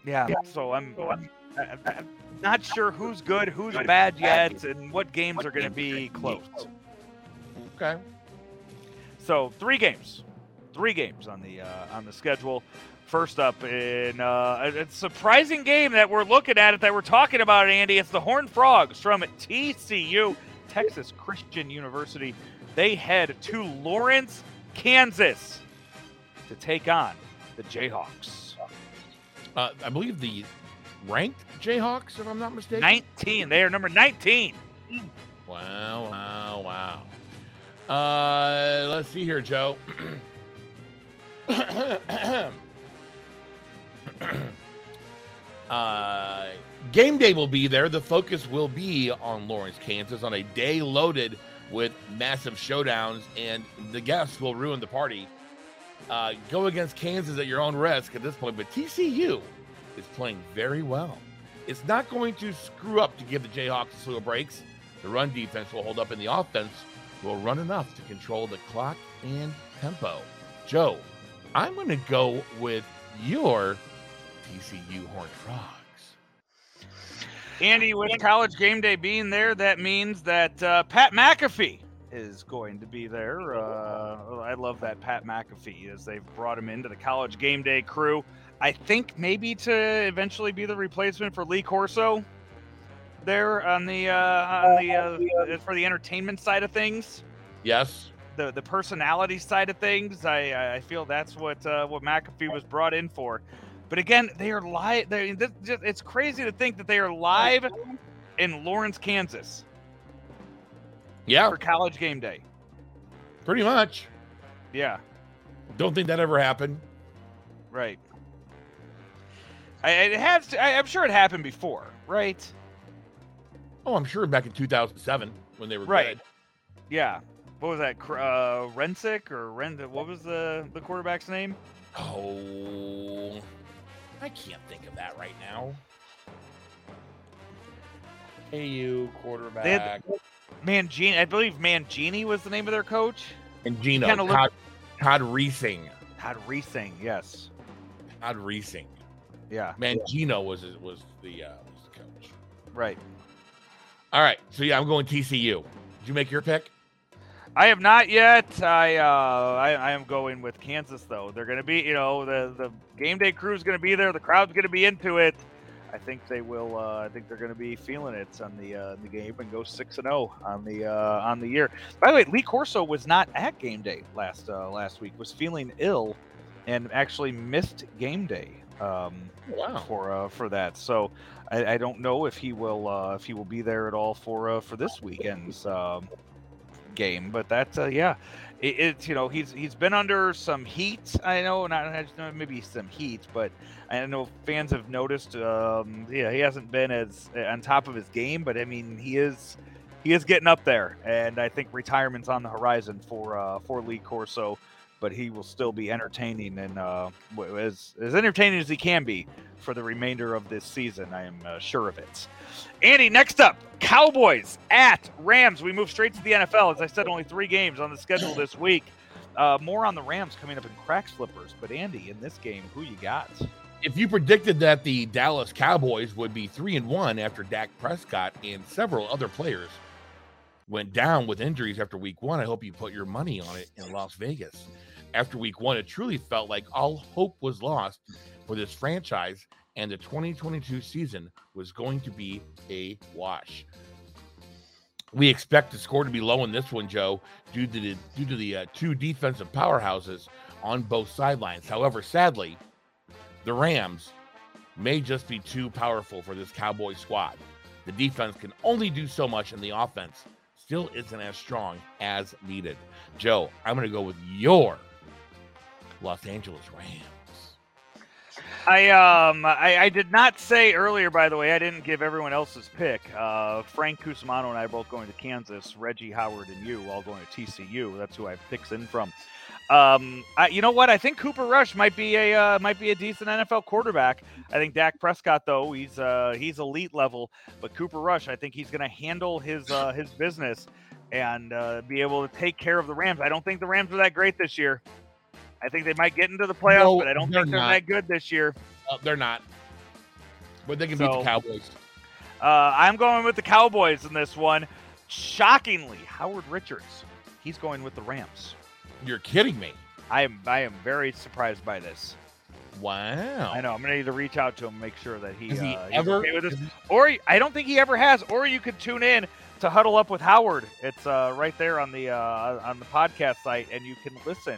Yeah. So I'm, I'm, I'm not sure who's good, who's bad yet, and what games are going to be close. okay. So three games, three games on the uh, on the schedule. First up in uh, a a surprising game that we're looking at it that we're talking about, Andy. It's the Horned Frogs from TCU, Texas Christian University. They head to Lawrence, Kansas, to take on the Jayhawks. Uh, I believe the ranked Jayhawks, if I'm not mistaken. 19. They are number 19. Wow, wow, wow. Uh, let's see here, Joe. uh, game day will be there. The focus will be on Lawrence, Kansas, on a day loaded with massive showdowns, and the guests will ruin the party. uh, go against Kansas at your own risk at this point, but TCU is playing very well. It's not going to screw up to give the Jayhawks a slew of breaks. The run defense will hold up, and the offense will run enough to control the clock and tempo. Joe, I'm going to go with your TCU Horned Frogs. Andy, with college game day being there, that means that uh, Pat McAfee is going to be there. Uh, I love that Pat McAfee as they've brought him into the college game day crew. I think maybe to eventually be the replacement for Lee Corso there on the uh, on the uh, for the entertainment side of things. Yes. The the personality side of things. I I feel that's what uh, what McAfee was brought in for. But again, they are live. It's crazy to think that they are live in Lawrence, Kansas. Yeah. For college game day. Pretty much. Yeah. Don't think that ever happened. Right. I, it has. To, I, am sure it happened before, right? Oh, I'm sure back in 2007 when they were right. Good. Yeah. What was that? Uh, Rensick or Ren? What was the the quarterback's name? Oh, I can't think of that right now. KU quarterback. Mangini, I believe Mangini was the name of their coach. And Gino. Todd, looked... Todd Reesing. Todd Reesing, yes. Todd Reesing. Yeah. Mangino was was the uh, was the coach. Right. All right. So yeah, I'm going TCU. Did you make your pick? I have not yet. I, uh, I, I am going with Kansas though. They're going to be, you know, the the game day crew is going to be there. The crowd's going to be into it. I think they will. Uh, I think they're going to be feeling it on the uh, the game and go six and zero oh on the uh, on the year. By the way, Lee Corso was not at game day last uh, last week. Was feeling ill, and actually missed game day um, wow. for uh, for that. So I, I, don't know if he will uh, if he will be there at all for uh, for this weekend's um, game. But that's uh, yeah, it, it's you know he's he's been under some heat. I know not maybe some heat, but I know fans have noticed. Um, yeah, he hasn't been as uh, on top of his game, but I mean he is he is getting up there, and I think retirement's on the horizon for uh, for Lee Corso but he will still be entertaining and uh, as as entertaining as he can be for the remainder of this season. I am uh, sure of it. Andy, next up, Cowboys at Rams. We move straight to the NFL. As I said, only three games on the schedule this week. Uh, more on the Rams coming up in crack slippers. But Andy, in this game, who you got? If you predicted that the Dallas Cowboys would be three and one after Dak Prescott and several other players went down with injuries after week one, I hope you put your money on it in Las Vegas after week one, it truly felt like all hope was lost for this franchise, and the 2022 season was going to be a wash. We expect the score to be low in this one, Joe, due to the due to the uh, two defensive powerhouses on both sidelines. However, sadly, the Rams may just be too powerful for this Cowboy squad. The defense can only do so much, and the offense still isn't as strong as needed. Joe, I'm going to go with your Los Angeles Rams. I um I, I, did not say earlier, by the way, I didn't give everyone else's pick. Uh, Frank Cusimano and I both going to Kansas. Reggie Howard and you all going to TCU. That's who I picks in from. Um, I, you know what? I think Cooper Rush might be a uh, might be a decent NFL quarterback. I think Dak Prescott though he's uh, he's elite level, but Cooper Rush I think he's going to handle his uh, his business and uh, be able to take care of the Rams. I don't think the Rams are that great this year. I think they might get into the playoffs, no, but I don't they're think they're not. that good this year. Uh, they're not. But they can so, beat the Cowboys. Uh, I'm going with the Cowboys in this one. Shockingly, Howard Richards, he's going with the Rams. You're kidding me. I am. I am very surprised by this. Wow. I know. I'm gonna need to reach out to him, make sure that he, Has he uh, ever okay with this. Or I don't think he ever has. Or you could tune in to huddle up with Howard. It's uh, right there on the uh, on the podcast site, and you can listen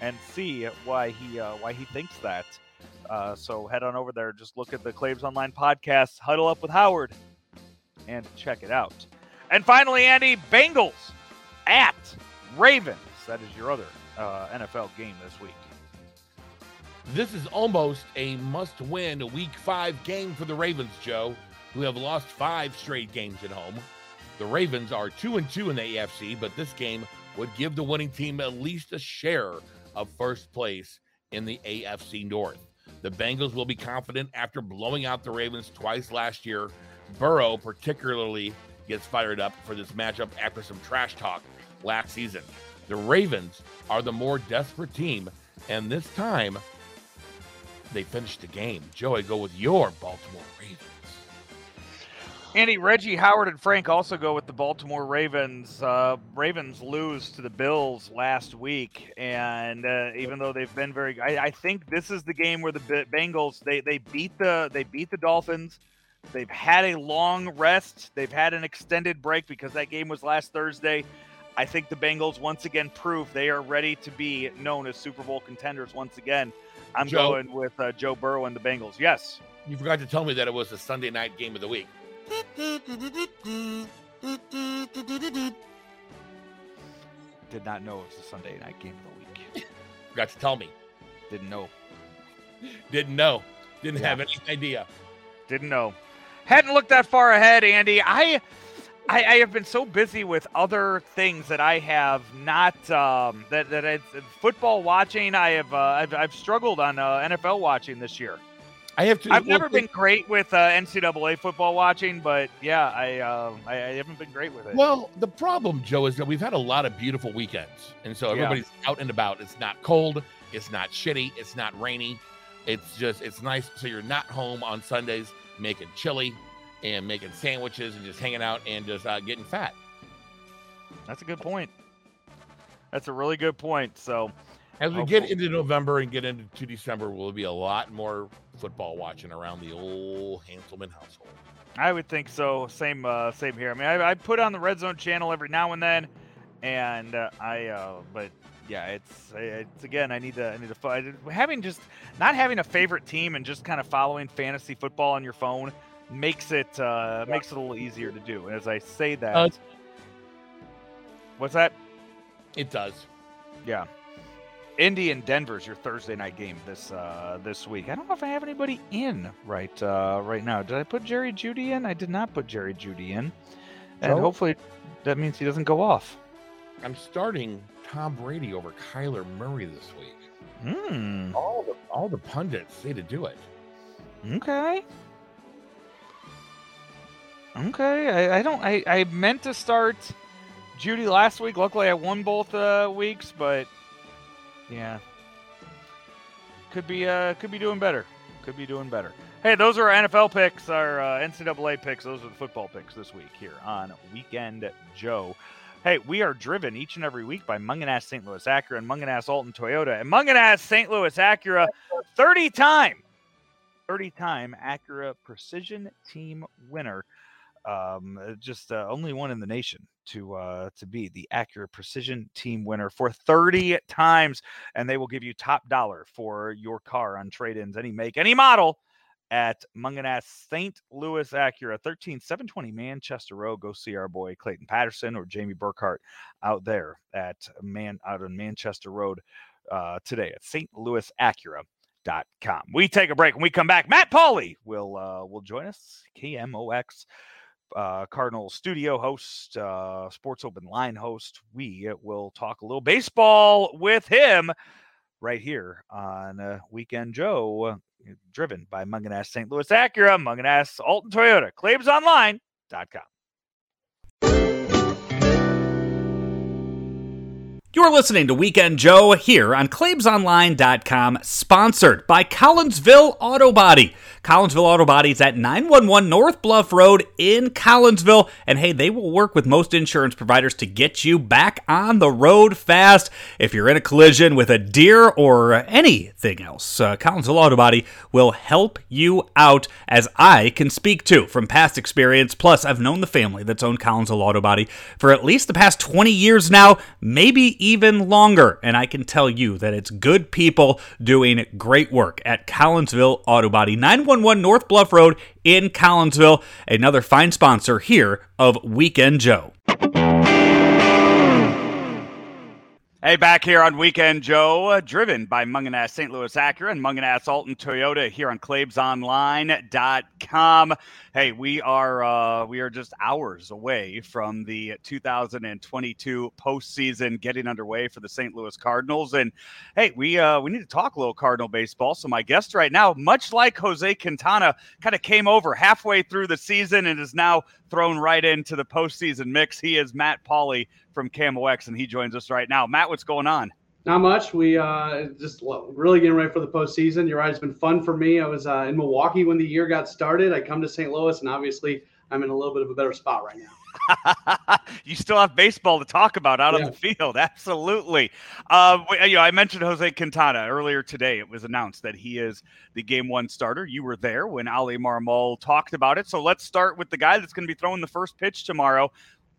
and see why he uh, why he thinks that. Uh, so head on over there, just look at the Claves Online podcast, huddle up with Howard, and check it out. And finally, Andy, Bengals at Ravens. That is your other uh, NFL game this week. This is almost a must-win Week Five game for the Ravens, Joe, who have lost five straight games at home. The Ravens are two and two in the AFC, but this game would give the winning team at least a share of first place in the AFC North. The Bengals will be confident after blowing out the Ravens twice last year. Burrow, particularly, gets fired up for this matchup after some trash talk last season. The Ravens are the more desperate team, and this time they finished the game. Joe, I go with your Baltimore Ravens. Andy, Reggie, Howard, and Frank also go with the Baltimore Ravens. Uh, Ravens lose to the Bills last week, and uh, even though they've been very, I, I, think this is the game where the Bengals they they beat the they beat the Dolphins. They've had a long rest. They've had an extended break because that game was last Thursday. I think the Bengals once again prove they are ready to be known as Super Bowl contenders once again. I'm Joe, going with uh, Joe Burrow and the Bengals. Yes. You forgot to tell me that it was the Sunday night game of the week. Did not know it was the Sunday night game of the week. forgot to tell me. Didn't know. Didn't know. Didn't yeah. have any idea. Didn't know. Hadn't looked that far ahead, Andy. I I, I, have been so busy with other things that I have not um, that that I, football watching. I have uh, I've, I've, struggled on uh, NFL watching this year. I have to. I've well, never been great with uh, NCAA football watching, but yeah, I, um, I, I haven't been great with it. Well, the problem, Joe, is that we've had a lot of beautiful weekends, and so everybody's yeah. out and about. It's not cold. It's not shitty. It's not rainy. It's just it's nice. So you're not home on Sundays making chili and making sandwiches and just hanging out and just uh, getting fat. That's a good point. That's a really good point. So, as we get into November and get into December, will be a lot more football watching around the old Hanselman household. I would think so. Same, uh, same here. I mean, I, I put on the Red Zone channel every now and then, and uh, I, uh, but yeah, it's it's again. I need to I need to find having just not having a favorite team and just kind of following fantasy football on your phone makes it uh, makes it a little easier to do. And as I say that, uh, what's that? It does. Yeah. Indy and Denver's your Thursday night game this uh, this week. I don't know if I have anybody in right uh, right now. Did I put Jerry Jeudy in? I did not put Jerry Jeudy in, and no. hopefully that means he doesn't go off. I'm starting Tom Brady over Kyler Murray this week. Hmm. All the all the pundits say to do it. Okay. Okay, I, I don't. I, I meant to start Jeudy last week. Luckily, I won both uh, weeks, but yeah, could be uh could be doing better. Could be doing better. Hey, those are our NFL picks, our uh, NCAA picks. Those are the football picks this week here on Weekend Joe. Hey, we are driven each and every week by Mungenast St. Louis Acura and Mungenast Alton Toyota. And Mungenast St. Louis Acura, 30 time, 30 time Acura Precision Team winner um, just uh, only one in the nation to uh, to be the Acura Precision Team winner for 30 times, and they will give you top dollar for your car on trade-ins, any make, any model, at Mungenast St. Louis Acura, 13720 Manchester Road. Go see our boy Clayton Patterson or Jamie Burkhart out there at man out on Manchester Road uh, today at St. Louis Acura. Com. We take a break. When we come back, Matt Pauley will uh, will join us. KMOX uh, Cardinal studio host, uh, Sports Open line host. We will talk a little baseball with him right here on uh, Weekend Joe, uh, driven by Mungenast St. Louis Acura, Mungenast Alton Toyota, ClaimsOnline.com. You're listening to Weekend Joe here on ClaimsOnline.com, sponsored by Collinsville Auto Body. Collinsville Auto Body is at 911 North Bluff Road in Collinsville. And hey, they will work with most insurance providers to get you back on the road fast. If you're in a collision with a deer or anything else, uh, Collinsville Auto Body will help you out, as I can speak to from past experience. Plus, I've known the family that's owned Collinsville Auto Body for at least the past 20 years now, maybe even longer. And I can tell you that it's good people doing great work at Collinsville Auto Body. 911 North Bluff Road in Collinsville, another fine sponsor here of Weekend Joe. Hey, back here on Weekend Joe, uh, driven by Mungenast St. Louis Acura and Mungenast Alton Toyota here on ClaibsOnline.com. Hey, we are uh, we are just hours away from the 2022 postseason getting underway for the St. Louis Cardinals, and hey, we uh, we need to talk a little Cardinal baseball. So my guest right now, much like Jose Quintana, kind of came over halfway through the season and is now thrown right into the postseason mix. He is Matt Pauley from KMOX, and he joins us right now. Matt, what's going on? Not much. We uh, just really getting ready for the postseason. You're right. It's been fun for me. I was uh, in Milwaukee when the year got started. I come to St. Louis, and obviously, I'm in a little bit of a better spot right now. you still have baseball to talk about out yeah. on the field. Absolutely. Uh, you know, I mentioned Jose Quintana earlier today. It was announced that he is the game one starter. You were there when Oli Marmol talked about it. So let's start with the guy that's going to be throwing the first pitch tomorrow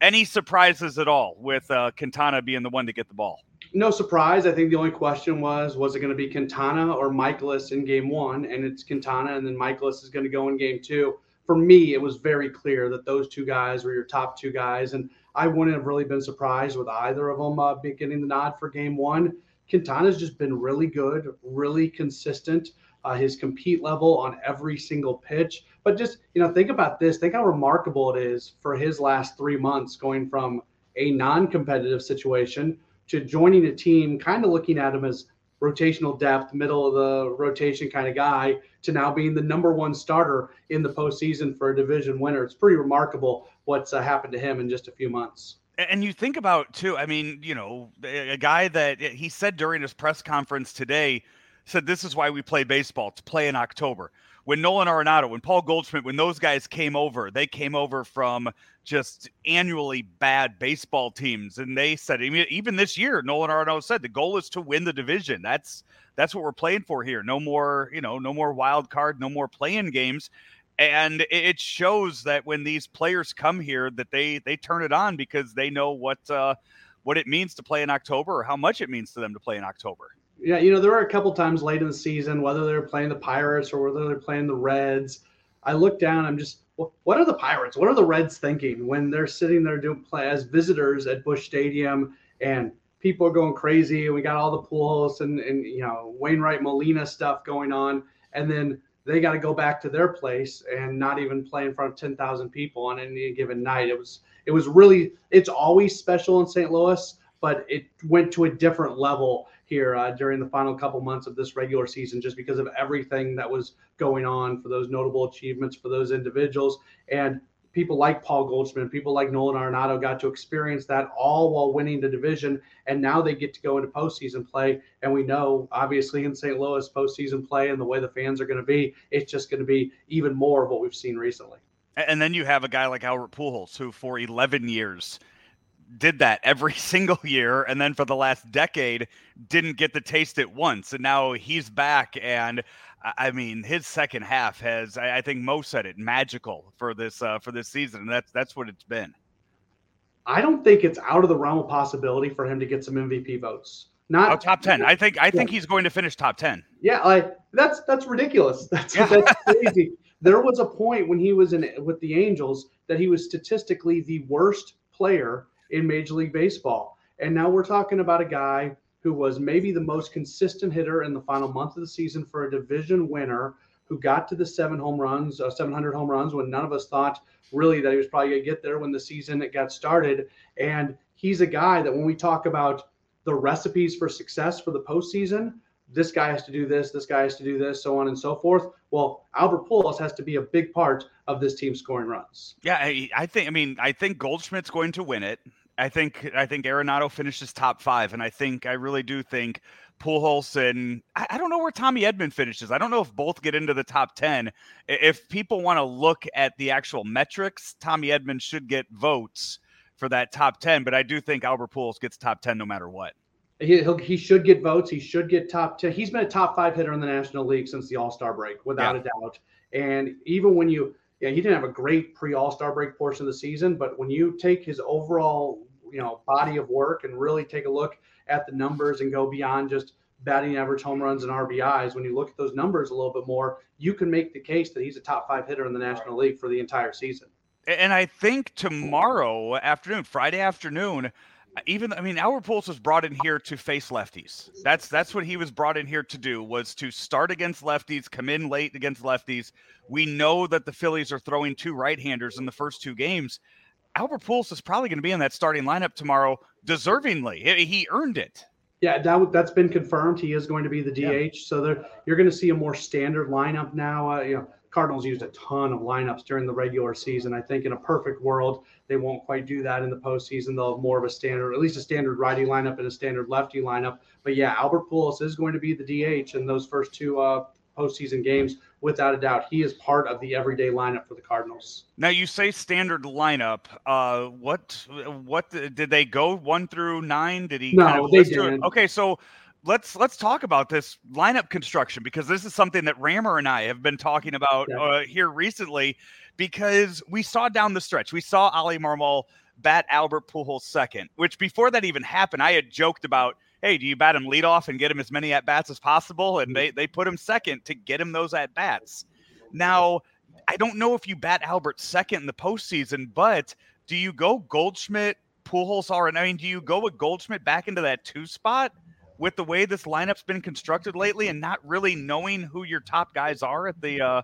any surprises at all with uh, Quintana being the one to get the ball? No surprise. I think the only question was, was it going to be Quintana or Mikolas in game one? And it's Quintana, and then Mikolas is going to go in game two. For me, it was very clear that those two guys were your top two guys. And I wouldn't have really been surprised with either of them uh, getting the nod for game one. Quintana's just been really good, really consistent. Uh, his compete level on every single pitch. But just, you know, think about this. Think how remarkable it is for his last three months going from a non competitive situation to joining a team, kind of looking at him as rotational depth, middle of the rotation kind of guy, to now being the number one starter in the postseason for a division winner. It's pretty remarkable what's uh, happened to him in just a few months. And you think about too, I mean, you know, a guy that he said during his press conference today said this is why we play baseball to play in October when Nolan Arenado, when Paul Goldschmidt, when those guys came over, they came over from just annually bad baseball teams, and they said even this year, Nolan Arenado said the goal is to win the division. That's that's what we're playing for here. No more, you know, no more wild card, no more playing games. And it shows that when these players come here, that they they turn it on because they know what uh, what it means to play in October or how much it means to them to play in October yeah, you know, there were a couple times late in the season, whether they're playing the Pirates or whether they're playing the Reds. I look down, I'm just, what are the Pirates? What are the Reds thinking when they're sitting there doing play as visitors at Busch Stadium and people are going crazy and we got all the pools and, and you know, Wainwright Molina stuff going on. And then they got to go back to their place and not even play in front of 10,000 people on any given night. It was, it was really, it's always special in St. Louis, but it went to a different level here uh, during the final couple months of this regular season, just because of everything that was going on for those notable achievements for those individuals. And people like Paul Goldschmidt, people like Nolan Arenado got to experience that all while winning the division. And now they get to go into postseason play. And we know, obviously, in St. Louis, postseason play and the way the fans are going to be, it's just going to be even more of what we've seen recently. And then you have a guy like Albert Pujols, who for 11 years did that every single year and then for the last decade didn't get the taste it once and now he's back and i mean his second half has i think Mo said it magical for this uh, for this season and that's that's what it's been i don't think it's out of the realm of possibility for him to get some mvp votes not oh, top 10 i think i yeah. think he's going to finish top 10 yeah like that's that's ridiculous that's yeah. that's crazy there was a point when he was in with the angels that he was statistically the worst player in Major League Baseball. And now we're talking about a guy who was maybe the most consistent hitter in the final month of the season for a division winner who got to the seven home runs, uh, 700 home runs when none of us thought really that he was probably going to get there when the season got started. And he's a guy that when we talk about the recipes for success for the postseason, this guy has to do this, this guy has to do this, so on and so forth. Well, Albert Pujols has to be a big part of this team scoring runs. Yeah, I, I think. I mean, I think Goldschmidt's going to win it. I think I think Arenado finishes top five, and I think I really do think Pujols and I, I, don't know where Tommy Edman finishes. I don't know if both get into the top ten. If people want to look at the actual metrics, Tommy Edman should get votes for that top ten. But I do think Albert Pujols gets top ten no matter what. He he should get votes. He should get top ten. He's been a top five hitter in the National League since the All Star break, without yeah. a doubt. And even when you yeah, he didn't have a great pre All Star break portion of the season, but when you take his overall you know body of work and really take a look at the numbers and go beyond just batting average home runs and RBIs, when you look at those numbers a little bit more, you can make the case that he's a top five hitter in the National League for the entire season. And I think tomorrow afternoon, Friday afternoon, uh, even I mean Albert Pujols was brought in here to face lefties. That's that's what he was brought in here to do was to start against lefties, come in late against lefties. We know that the Phillies are throwing two right-handers in the first two games. Albert Pujols is probably going to be in that starting lineup tomorrow, deservingly. He earned it. Yeah, that that's been confirmed. He is going to be the DH. Yeah. So there, you're going to see a more standard lineup now. Uh, you know, Cardinals used a ton of lineups during the regular season. I think in a perfect world, they won't quite do that in the postseason. They'll have more of a standard, at least a standard righty lineup and a standard lefty lineup. But yeah, Albert Pujols is going to be the DH in those first two uh, postseason games, without a doubt. He is part of the everyday lineup for the Cardinals. Now you say standard lineup. Uh, what what did they go one through nine? Did he? No, kind of they didn't. Okay, so let's let's talk about this lineup construction because this is something that Rammer and I have been talking about uh, here recently. Because we saw down the stretch, we saw Oli Marmol bat Albert Pujols second, which before that even happened, I had joked about hey, do you bat him lead off and get him as many at bats as possible? And they, they put him second to get him those at bats. Now, I don't know if you bat Albert second in the postseason, but do you go Goldschmidt, Pujols are? I mean, do you go with Goldschmidt back into that two spot with the way this lineup's been constructed lately and not really knowing who your top guys are at the uh,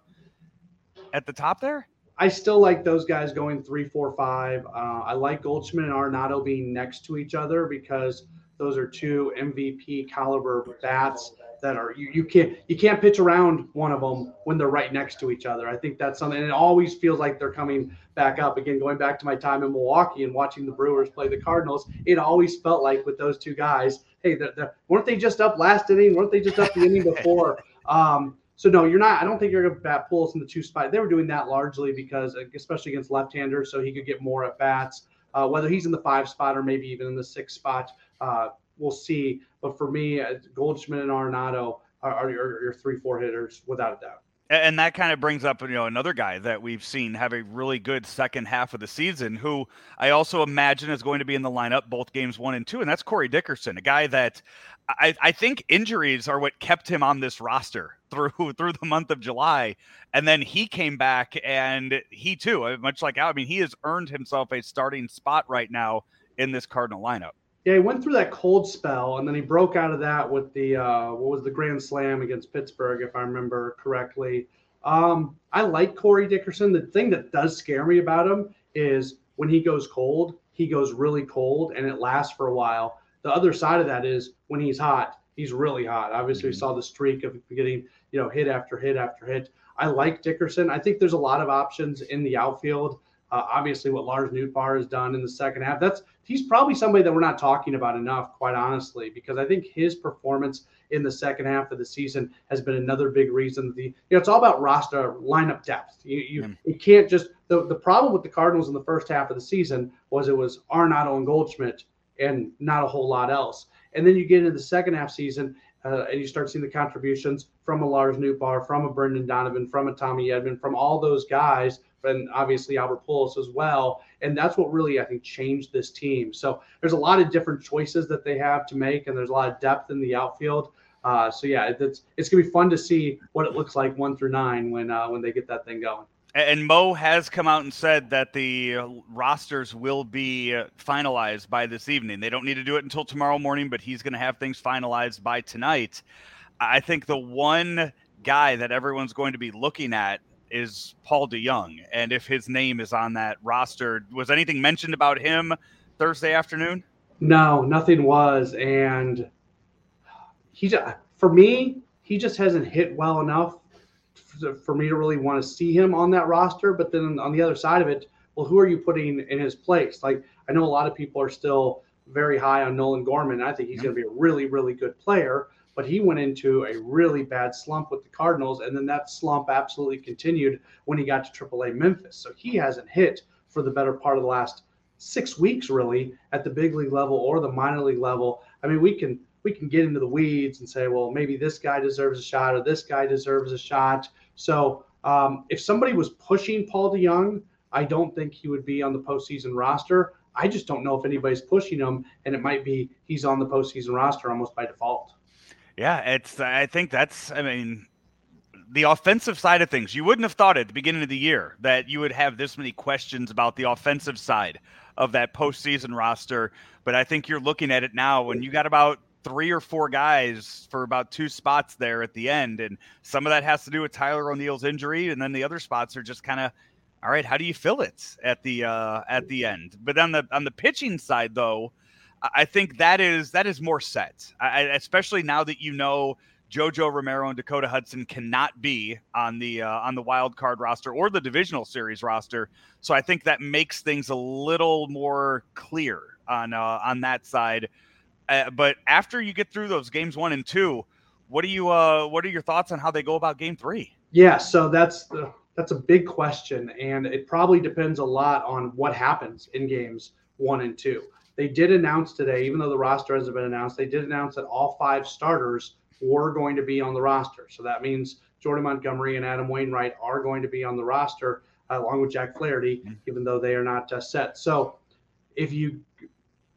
at the top there? I still like those guys going three, four, five. Uh, I like Goldschmidt and Arenado being next to each other because those are two MVP caliber bats that are you, you can't you can't pitch around one of them when they're right next to each other. I think that's something, and it always feels like they're coming back up again. Going back to my time in Milwaukee and watching the Brewers play the Cardinals, it always felt like with those two guys, hey, they're, they're, weren't they just up last inning? Weren't they just up the inning before? Um, so no, you're not. I don't think you're going to bat Pujols in the two spot. They were doing that largely because, especially against left-handers, so he could get more at bats. Uh, whether he's in the five spot or maybe even in the six spot, uh, we'll see. But for me, uh, Goldschmidt and Arenado are, are your, your three, four hitters without a doubt. And that kind of brings up, you know, another guy that we've seen have a really good second half of the season, who I also imagine is going to be in the lineup both games one and two, and that's Corey Dickerson, a guy that I, I think injuries are what kept him on this roster through through the month of July, and then he came back, and he too, uh, much like I mean, he has earned himself a starting spot right now in this Cardinal lineup. Yeah, he went through that cold spell, and then he broke out of that with the uh, what was the grand slam against Pittsburgh, if I remember correctly. Um, I like Corey Dickerson. The thing that does scare me about him is when he goes cold, he goes really cold, and it lasts for a while. The other side of that is when he's hot, he's really hot. Obviously, mm-hmm. we saw the streak of getting you know hit after hit after hit. I like Dickerson. I think there's a lot of options in the outfield. Uh, obviously, what Lars Nootbaar has done in the second half, that's he's probably somebody that we're not talking about enough, quite honestly, because I think his performance in the second half of the season has been another big reason. The you know it's all about roster lineup depth. You you, mm. you can't just the, the problem with the Cardinals in the first half of the season was it was Arenado and Goldschmidt and not a whole lot else. And then you get into the second half season uh, and you start seeing the contributions from a Lars Nootbaar, from a Brendan Donovan, from a Tommy Edman, from all those guys and obviously Albert Pujols as well. And that's what really, I think, changed this team. So there's a lot of different choices that they have to make, and there's a lot of depth in the outfield. Uh, so yeah, it's it's gonna be fun to see what it looks like one through nine when uh, when they get that thing going. And Mo has come out and said that the rosters will be finalized by this evening. They don't need to do it until tomorrow morning, but he's going to have things finalized by tonight. I think the one guy that everyone's going to be looking at is Paul DeJong, and if his name is on that roster, was anything mentioned about him Thursday afternoon? No, nothing was, and he just, for me, he just hasn't hit well enough for me to really want to see him on that roster. But then on the other side of it, well, who are you putting in his place? Like I know a lot of people are still very high on Nolan Gorman. I think he's going to be a really, really good player but he went into a really bad slump with the Cardinals, and then that slump absolutely continued when he got to AAA Memphis. So he hasn't hit for the better part of the last six weeks, really, at the big league level or the minor league level. I mean, we can we can get into the weeds and say, well, maybe this guy deserves a shot or this guy deserves a shot. So um, if somebody was pushing Paul DeJong, I don't think he would be on the postseason roster. I just don't know if anybody's pushing him, and it might be he's on the postseason roster almost by default. Yeah, it's. I think that's. I mean, the offensive side of things. You wouldn't have thought at the beginning of the year that you would have this many questions about the offensive side of that postseason roster. But I think you're looking at it now when you got about three or four guys for about two spots there at the end. And some of that has to do with Tyler O'Neill's injury. And then the other spots are just kind of all right, how do you fill it at the uh at the end? But on the on the pitching side though, I think that is that is more set. I, especially now that you know JoJo Romero and Dakota Hudson cannot be on the uh, on the wild card roster or the divisional series roster. So I think that makes things a little more clear on uh, on that side. Uh, but after you get through those games one and two, what do you uh, what are your thoughts on how they go about game three? Yeah, so that's the, that's a big question, and it probably depends a lot on what happens in games one and two. They did announce today, even though the roster hasn't been announced, they did announce that all five starters were going to be on the roster. So that means Jordan Montgomery and Adam Wainwright are going to be on the roster uh, along with Jack Flaherty, mm-hmm. even though they are not uh, set. So if you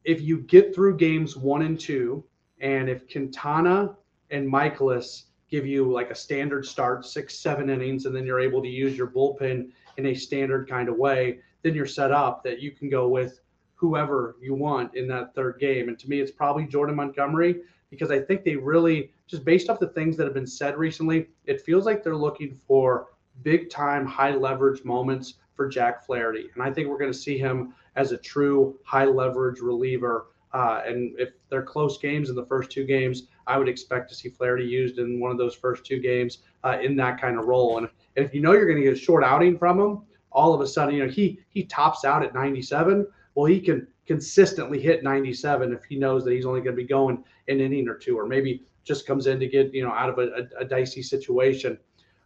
if you get through games one and two, and if Quintana and Mikolas give you like a standard start, six, seven innings, and then you're able to use your bullpen in a standard kind of way, then you're set up that you can go with whoever you want in that third game. And to me, it's probably Jordan Montgomery because I think they really, just based off the things that have been said recently, it feels like they're looking for big time, high leverage moments for Jack Flaherty. And I think we're going to see him as a true high leverage reliever. Uh, and if they're close games in the first two games, I would expect to see Flaherty used in one of those first two games uh, in that kind of role. And, and if you know you're going to get a short outing from him, all of a sudden, you know, he he tops out at 97. Well, he can consistently hit 97 if he knows that he's only going to be going an inning or two, or maybe just comes in to get you know out of a, a, a dicey situation.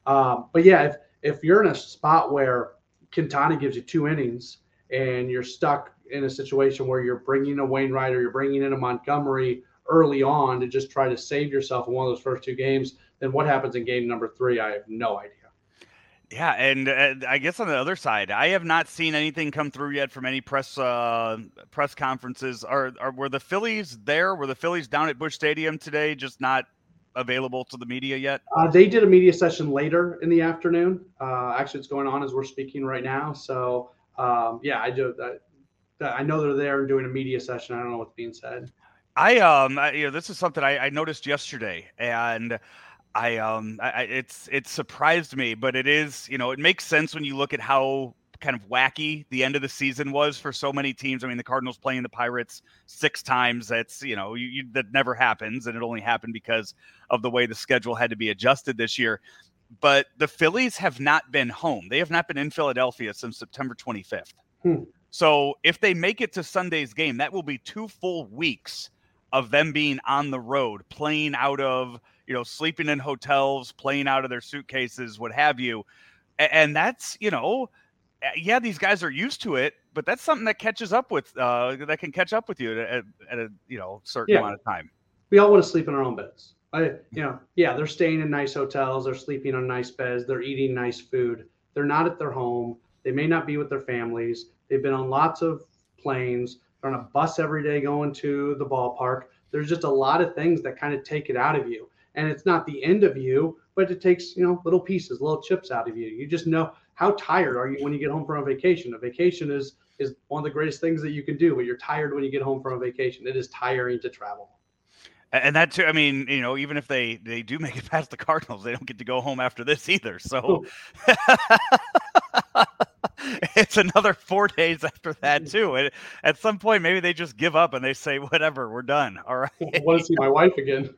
Um, but yeah, if if you're in a spot where Quintana gives you two innings and you're stuck in a situation where you're bringing a Wainwright or you're bringing in a Montgomery early on to just try to save yourself in one of those first two games, then what happens in game number three? I have no idea. Yeah, and uh, I guess on the other side, I have not seen anything come through yet from any press uh, press conferences. Are, are were the Phillies there? Were the Phillies down at Busch Stadium today, just not available to the media yet? Uh, they did a media session later in the afternoon. Uh, actually, it's going on as we're speaking right now. So um, yeah, I do. I know they're there and doing a media session. I don't know what's being said. I um, I, you know, this is something I, I noticed yesterday, and I um I, it's it surprised me, but it is you know it makes sense when you look at how kind of wacky the end of the season was for so many teams. I mean, the Cardinals playing the Pirates six times. That's you know you, you, that never happens, and it only happened because of the way the schedule had to be adjusted this year. But the Phillies have not been home. They have not been in Philadelphia since September 25th. Hmm. So if they make it to Sunday's game, that will be two full weeks of them being on the road, playing out of you know, sleeping in hotels, playing out of their suitcases, what have you. And that's, you know, yeah, these guys are used to it, but that's something that catches up with, uh, that can catch up with you at, at a, you know, certain yeah. amount of time. We all want to sleep in our own beds. I, you know, yeah, they're staying in nice hotels, they're sleeping on nice beds, they're eating nice food. They're not at their home. They may not be with their families. They've been on lots of planes. They're on a bus every day going to the ballpark. There's just a lot of things that kind of take it out of you and it's not the end of you, but it takes you know little pieces, little chips out of you. You just know how tired are you when you get home from a vacation. A vacation is is one of the greatest things that you can do, but you're tired when you get home from a vacation. It is tiring to travel. And that too, I mean, you know, even if they they do make it past the Cardinals, they don't get to go home after this either. So it's another four days after that too. And at some point, maybe they just give up and they say, "Whatever, we're done." All right. I want to see my wife again.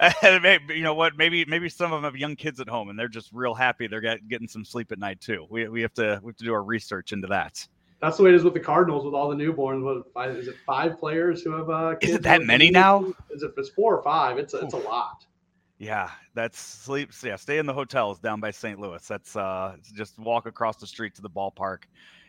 and maybe, you know what? Maybe maybe some of them have young kids at home and they're just real happy they're get, getting some sleep at night too. We we have to we have to do our research into that. That's the way it is with the Cardinals with all the newborns. What five, is it? Five players who have uh, kids? Is it that many now? Is it? It's four or five. It's a, it's a lot. Yeah, that's sleep. Yeah, stay in the hotels down by St. Louis. That's uh, just walk across the street to the ballpark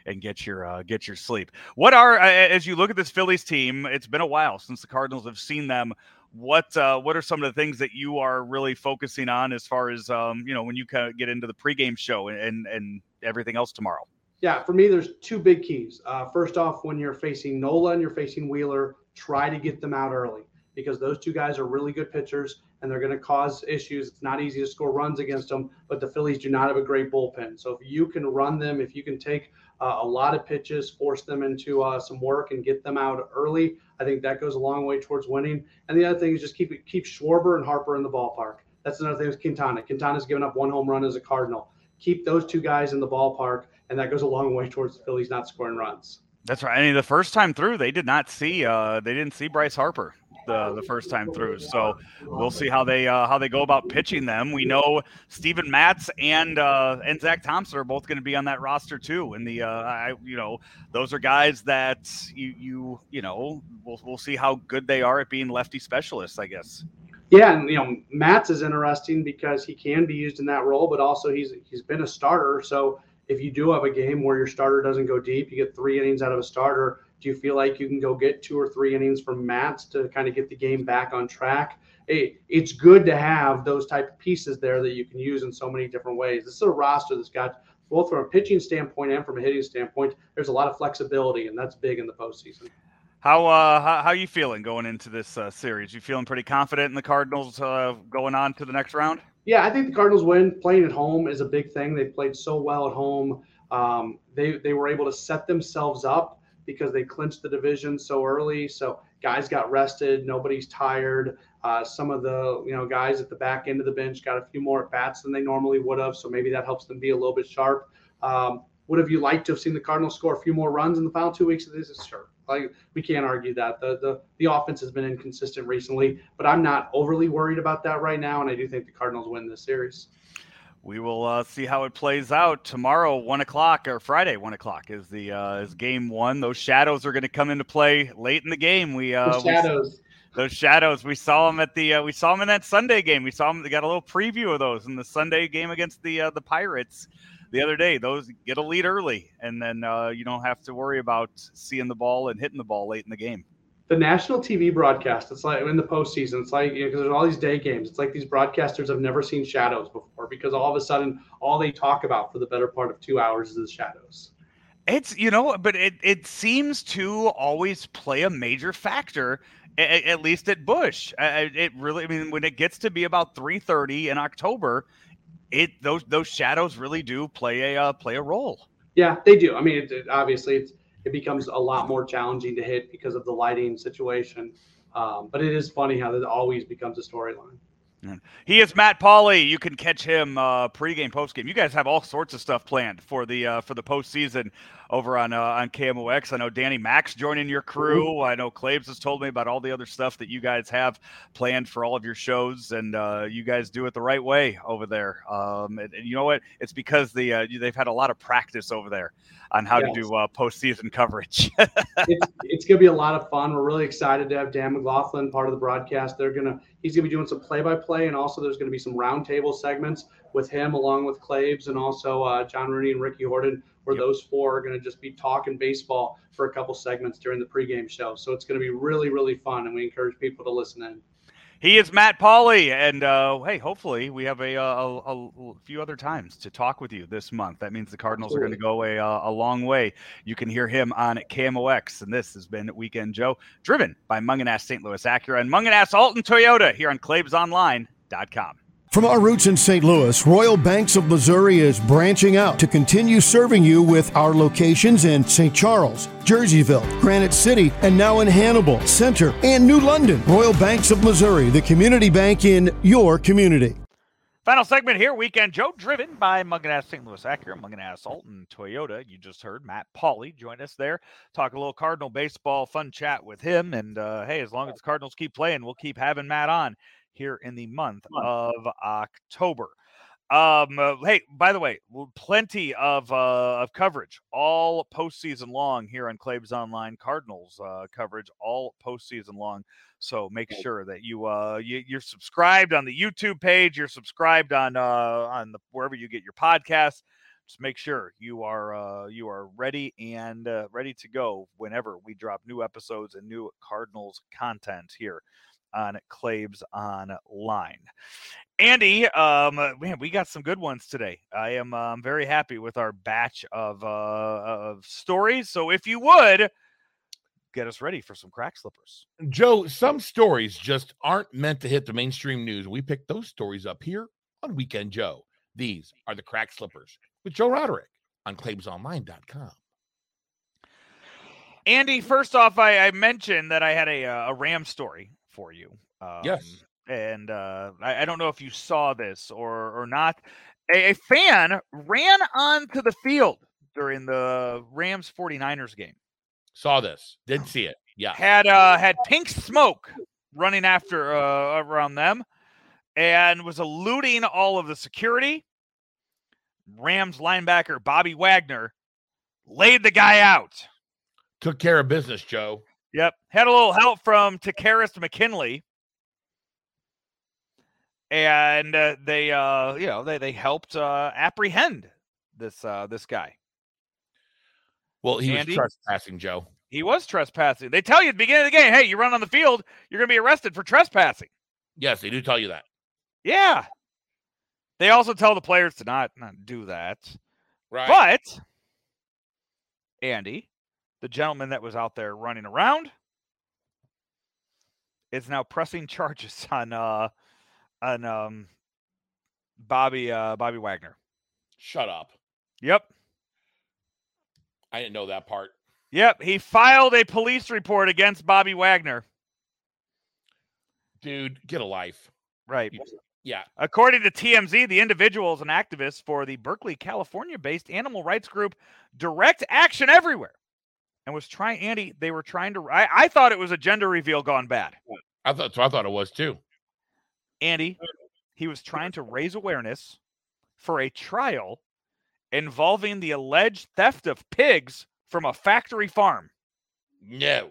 and get your uh, get your sleep. What are as you look at this Phillies team? It's been a while since the Cardinals have seen them. What uh, what are some of the things that you are really focusing on as far as um, you know when you kind of get into the pregame show and and everything else tomorrow? Yeah, for me, there's two big keys. Uh, first off, when you're facing Nola and you're facing Wheeler, try to get them out early because those two guys are really good pitchers and they're going to cause issues. It's not easy to score runs against them, but the Phillies do not have a great bullpen. So if you can run them, if you can take uh, a lot of pitches, force them into uh, some work, and get them out early, I think that goes a long way towards winning. And the other thing is just keep keep Schwarber and Harper in the ballpark. That's another thing with Quintana. Quintana's given up one home run as a Cardinal. Keep those two guys in the ballpark, and that goes a long way towards the Phillies not scoring runs. That's right. I mean, the first time through, they did not see uh, they didn't see Bryce Harper the the first time through. So we'll see how they uh, how they go about pitching them. We know Steven Matz and uh, and Zack Thompson are both going to be on that roster too. And the uh, I, you know those are guys that you you you know we'll we'll see how good they are at being lefty specialists. I guess. Yeah, and you know Matz is interesting because he can be used in that role, but also he's he's been a starter. So if you do have a game where your starter doesn't go deep, you get three innings out of a starter. Do you feel like you can go get two or three innings from Matz to kind of get the game back on track? It, it's good to have those type of pieces there that you can use in so many different ways. This is a roster that's got both from a pitching standpoint and from a hitting standpoint. There's a lot of flexibility, and that's big in the postseason. How uh how, how you feeling going into this uh, series? You feeling pretty confident in the Cardinals uh, going on to the next round? Yeah, I think the Cardinals win. Playing at home is a big thing. They played so well at home. Um, they they were able to set themselves up because they clinched the division so early. So guys got rested. Nobody's tired. Uh, some of the you know guys at the back end of the bench got a few more at bats than they normally would have. So maybe that helps them be a little bit sharp. Um, would have you liked to have seen the Cardinals score a few more runs in the final two weeks of this? Sure. Like we can't argue that the the the offense has been inconsistent recently, but I'm not overly worried about that right now, and I do think the Cardinals win this series. We will uh, see how it plays out tomorrow, one o'clock or Friday, one o'clock is the uh, is game one. Those shadows are going to come into play late in the game. We uh, shadows. We, those shadows. We saw them at the. Uh, we saw them in that Sunday game. We saw them. They got a little preview of those in the Sunday game against the uh, the Pirates the other day. Those get a lead early, and then uh, you don't have to worry about seeing the ball and hitting the ball late in the game. The national TV broadcast, it's like in the postseason, it's like, because you know, there's all these day games. It's like these broadcasters have never seen shadows before because all of a sudden, all they talk about for the better part of two hours is the shadows. It's, you know, but it, it seems to always play a major factor at, at, least at Busch. It really, I mean, when it gets to be about 3:30 in October, it those those shadows really do play a uh, play a role. Yeah, they do. I mean, it, it, obviously, it's, it becomes a lot more challenging to hit because of the lighting situation. Um, but it is funny how that always becomes a storyline. He is Matt Pauley. You can catch him uh, pregame, postgame. You guys have all sorts of stuff planned for the uh, for the postseason over on uh, on KMOX. I know Danny Mac's joining your crew. I know Claibs has told me about all the other stuff that you guys have planned for all of your shows, and uh, you guys do it the right way over there. Um, and, and, you know what? It's because the uh, they've had a lot of practice over there on how yes. to do uh, postseason coverage. it's, it's going to be a lot of fun. We're really excited to have Dan McLaughlin part of the broadcast. They're gonna he's going to be doing some play-by-play, and also there's going to be some roundtable segments with him along with Claibs and also uh, John Rooney and Ricky Horton, where yep. those four are going to just be talking baseball for a couple segments during the pregame show. So it's going to be really really fun, and we encourage people to listen in. He is Matt Pauley, and uh, hey, hopefully we have a, uh, a, a, few other times to talk with you this month. That means the Cardinals Absolutely. are going to go a, uh, a long way. You can hear him on KMOX, and this has been Weekend Joe, driven by Mungenast St. Louis Acura and Mungenast Alton Toyota here on ClaibsOnline.com. From our roots in St. Louis, Royal Banks of Missouri is branching out to continue serving you with our locations in St. Charles, Jerseyville, Granite City, and now in Hannibal, Center, and New London. Royal Banks of Missouri, the community bank in your community. Final segment here, Weekend Joe, driven by Mungenast St. Louis Acura, Mungenast Alton Toyota. You just heard Matt Pauley join us there. Talk a little Cardinal baseball, fun chat with him. And uh, hey, as long as the Cardinals keep playing, we'll keep having Matt on here in the month of October. Um, uh, hey, by the way, plenty of uh, of coverage all postseason long here on Claibs Online Cardinals uh, coverage all postseason long. So make sure that you uh you, you're subscribed on the YouTube page. You're subscribed on uh on the wherever you get your podcasts. Just make sure you are uh you are ready and uh, ready to go whenever we drop new episodes and new Cardinals content here on Claibs Online. Andy, um, man, we got some good ones today. I am um, very happy with our batch of uh, of stories. So, if you would get us ready for some crack slippers. Joe, some stories just aren't meant to hit the mainstream news. We pick those stories up here on Weekend Joe. These are the crack slippers with Joe Roderick on claibsonline.com. Andy, first off, I, I mentioned that I had a uh, a Ram story for you. Um, Yes. and uh, I, I don't know if you saw this or or not. A, a fan ran onto the field during the Rams 49ers game. Saw this. Didn't see it. Yeah. Had uh had pink smoke running after uh around them and was eluding all of the security. Rams linebacker Bobby Wagner laid the guy out. Took care of business, Joe. Yep. Had a little help from Takkarist McKinley. And uh, they uh you know they they helped uh apprehend this uh this guy. Well, he Andy? was trespassing, Joe. He was trespassing. They tell you at the beginning of the game, hey, you run on the field, you're gonna be arrested for trespassing. Yes, they do tell you that. Yeah. They also tell the players to not not do that. Right. But Andy, the gentleman that was out there running around, is now pressing charges on uh on um Bobby uh Bobby Wagner. Shut up. Yep. I didn't know that part. Yep. He filed a police report against Bobby Wagner. Dude, get a life. Right. You- Yeah. According to TMZ, the individual is an activist for the Berkeley, California based animal rights group Direct Action Everywhere. And was trying, Andy, they were trying to. I, I thought it was a gender reveal gone bad. I thought so I thought it was too. Andy, he was trying to raise awareness for a trial involving the alleged theft of pigs from a factory farm. No.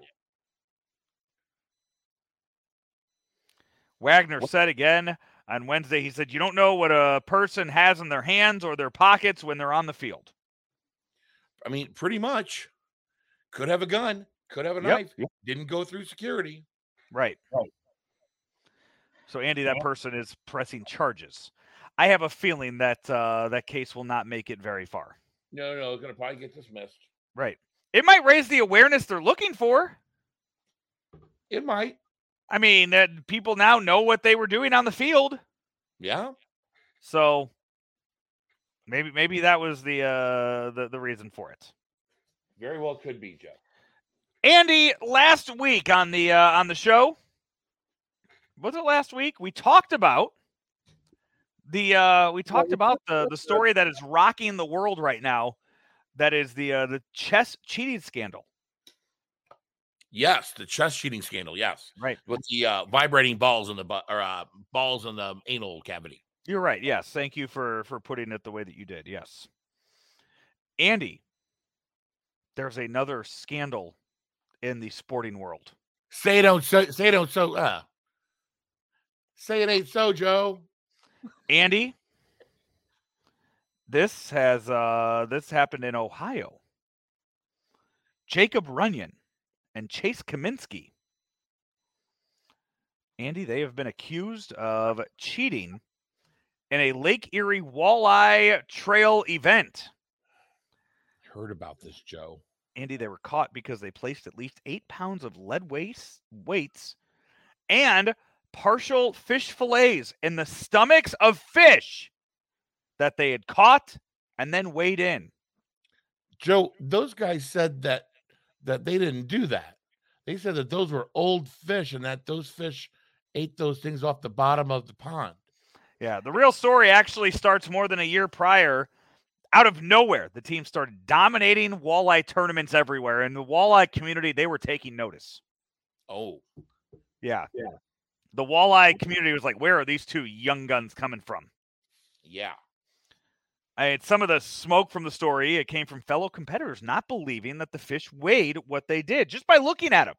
Wagner said again on Wednesday, he said, You don't know what a person has in their hands or their pockets when they're on the field. I mean, pretty much. Could have a gun, could have a Yep. knife. Didn't go through security. Right. So Andy, that person is pressing charges. I have a feeling that uh, that case will not make it very far. No, no, it's gonna probably get dismissed. Right. It might raise the awareness they're looking for. It might. I mean, that people now know what they were doing on the field. Yeah. So maybe maybe that was the uh the, the reason for it. Very well could be, Joe. Andy, last week on the uh, on the show, was it last week? We talked about the uh, we talked about the the story that is rocking the world right now. That is the uh, the chess cheating scandal. Yes, the chess cheating scandal. Yes, Right. with the uh, vibrating balls in the butt or uh, balls in the anal cavity. You're right. Yes. Thank you for for putting it the way that you did. Yes. Andy, there's another scandal in the sporting world. Say it don't so. Say it don't so. Uh, say it ain't so, Joe. Andy, this has uh this happened in Ohio. Jacob Runyan and Chase Cominsky. Andy, they have been accused of cheating in a Lake Erie walleye trail event. Heard about this, Joe. Andy, they were caught because they placed at least eight pounds of lead weights, weights and partial fish fillets in the stomachs of fish that they had caught and then weighed in. Joe, those guys said that that they didn't do that. They said that those were old fish and that those fish ate those things off the bottom of the pond. Yeah, the real story actually starts more than a year prior. Out of nowhere, the team started dominating walleye tournaments everywhere. And the walleye community, they were taking notice. Oh, Yeah. Yeah. The walleye community was like, where are these two young guns coming from? yeah. And some of the smoke from the story, it came from fellow competitors not believing that the fish weighed what they did just by looking at them.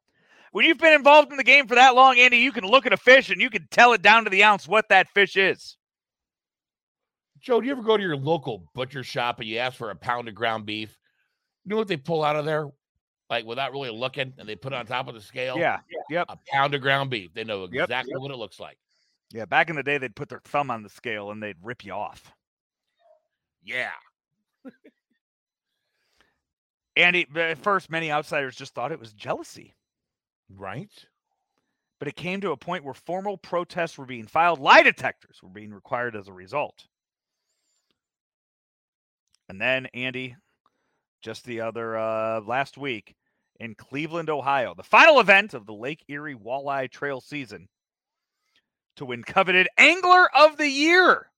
When you've been involved in the game for that long, Andy, you can look at a fish and you can tell it down to the ounce what that fish is. Joe, do you ever go to your local butcher shop and you ask for a pound of ground beef? You know what they pull out of there? Like without really looking, and they put it on top of the scale? Yeah. Yep. A pound of ground beef. They know Yep. exactly what it looks like. Yeah. Back in the day, they'd put their thumb on the scale and they'd rip you off. Yeah. Andy, at first, many outsiders just thought it was jealousy. Right. But it came to a point where formal protests were being filed, lie detectors were being required as a result. And then, Andy, just the other uh, last week in Cleveland, Ohio, the final event of the Lake Erie Walleye Trail season to win coveted Angler of the Year,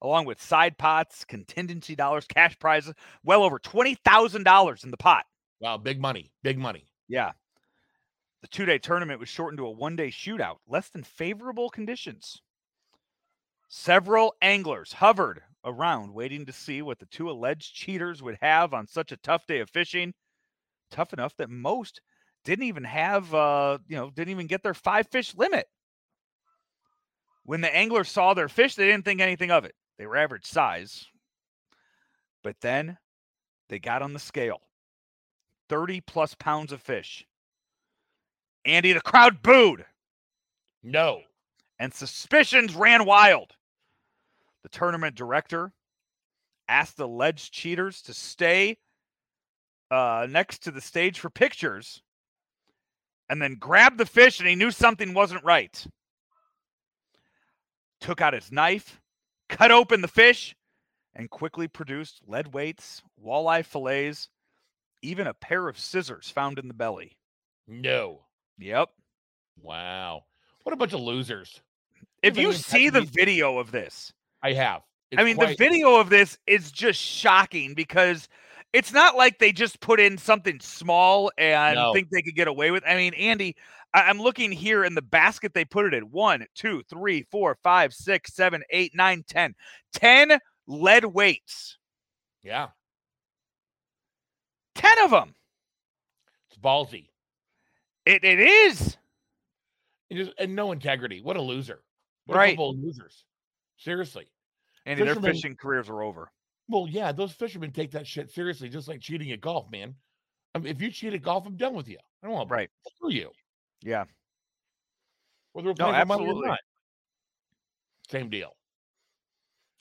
along with side pots, contingency dollars, cash prizes, well over $20,000 in the pot. Wow, big money. Big money. Yeah. The two day tournament was shortened to a one day shootout, less than favorable conditions. Several anglers hovered around waiting to see what the two alleged cheaters would have on such a tough day of fishing. Tough enough that most didn't even have, uh, you know, didn't even get their five fish limit. When the anglers saw their fish, they didn't think anything of it. They were average size. But then they got on the scale 30 plus pounds of fish. Andy, the crowd booed No. and suspicions ran wild. The tournament director asked the alleged cheaters to stay uh, next to the stage for pictures and then grabbed the fish and he knew something wasn't right. Took out his knife, cut open the fish, and quickly produced lead weights, walleye fillets, even a pair of scissors found in the belly. No. Yep. Wow. What a bunch of losers. If you see the video of this, I have. I It's mean, the video of this is just shocking because it's not like they just put in something small and No. think they could get away with. I mean, Andy, I- I'm looking here in the basket they put it in one, two, three, four, five, six, seven, eight, nine, ten. Ten lead weights. Yeah. Ten of them. It's ballsy. It, it is. And, and no integrity. What a loser. What Right. a couple of losers. Seriously. Andy, their fishing careers are over. Well, yeah, those fishermen take that shit seriously, just like cheating at golf, man. I mean, if you cheat at golf, I'm done with you. I don't want Right. to screw you. Yeah. Whether we're No, playing money or absolutely. not. Same deal.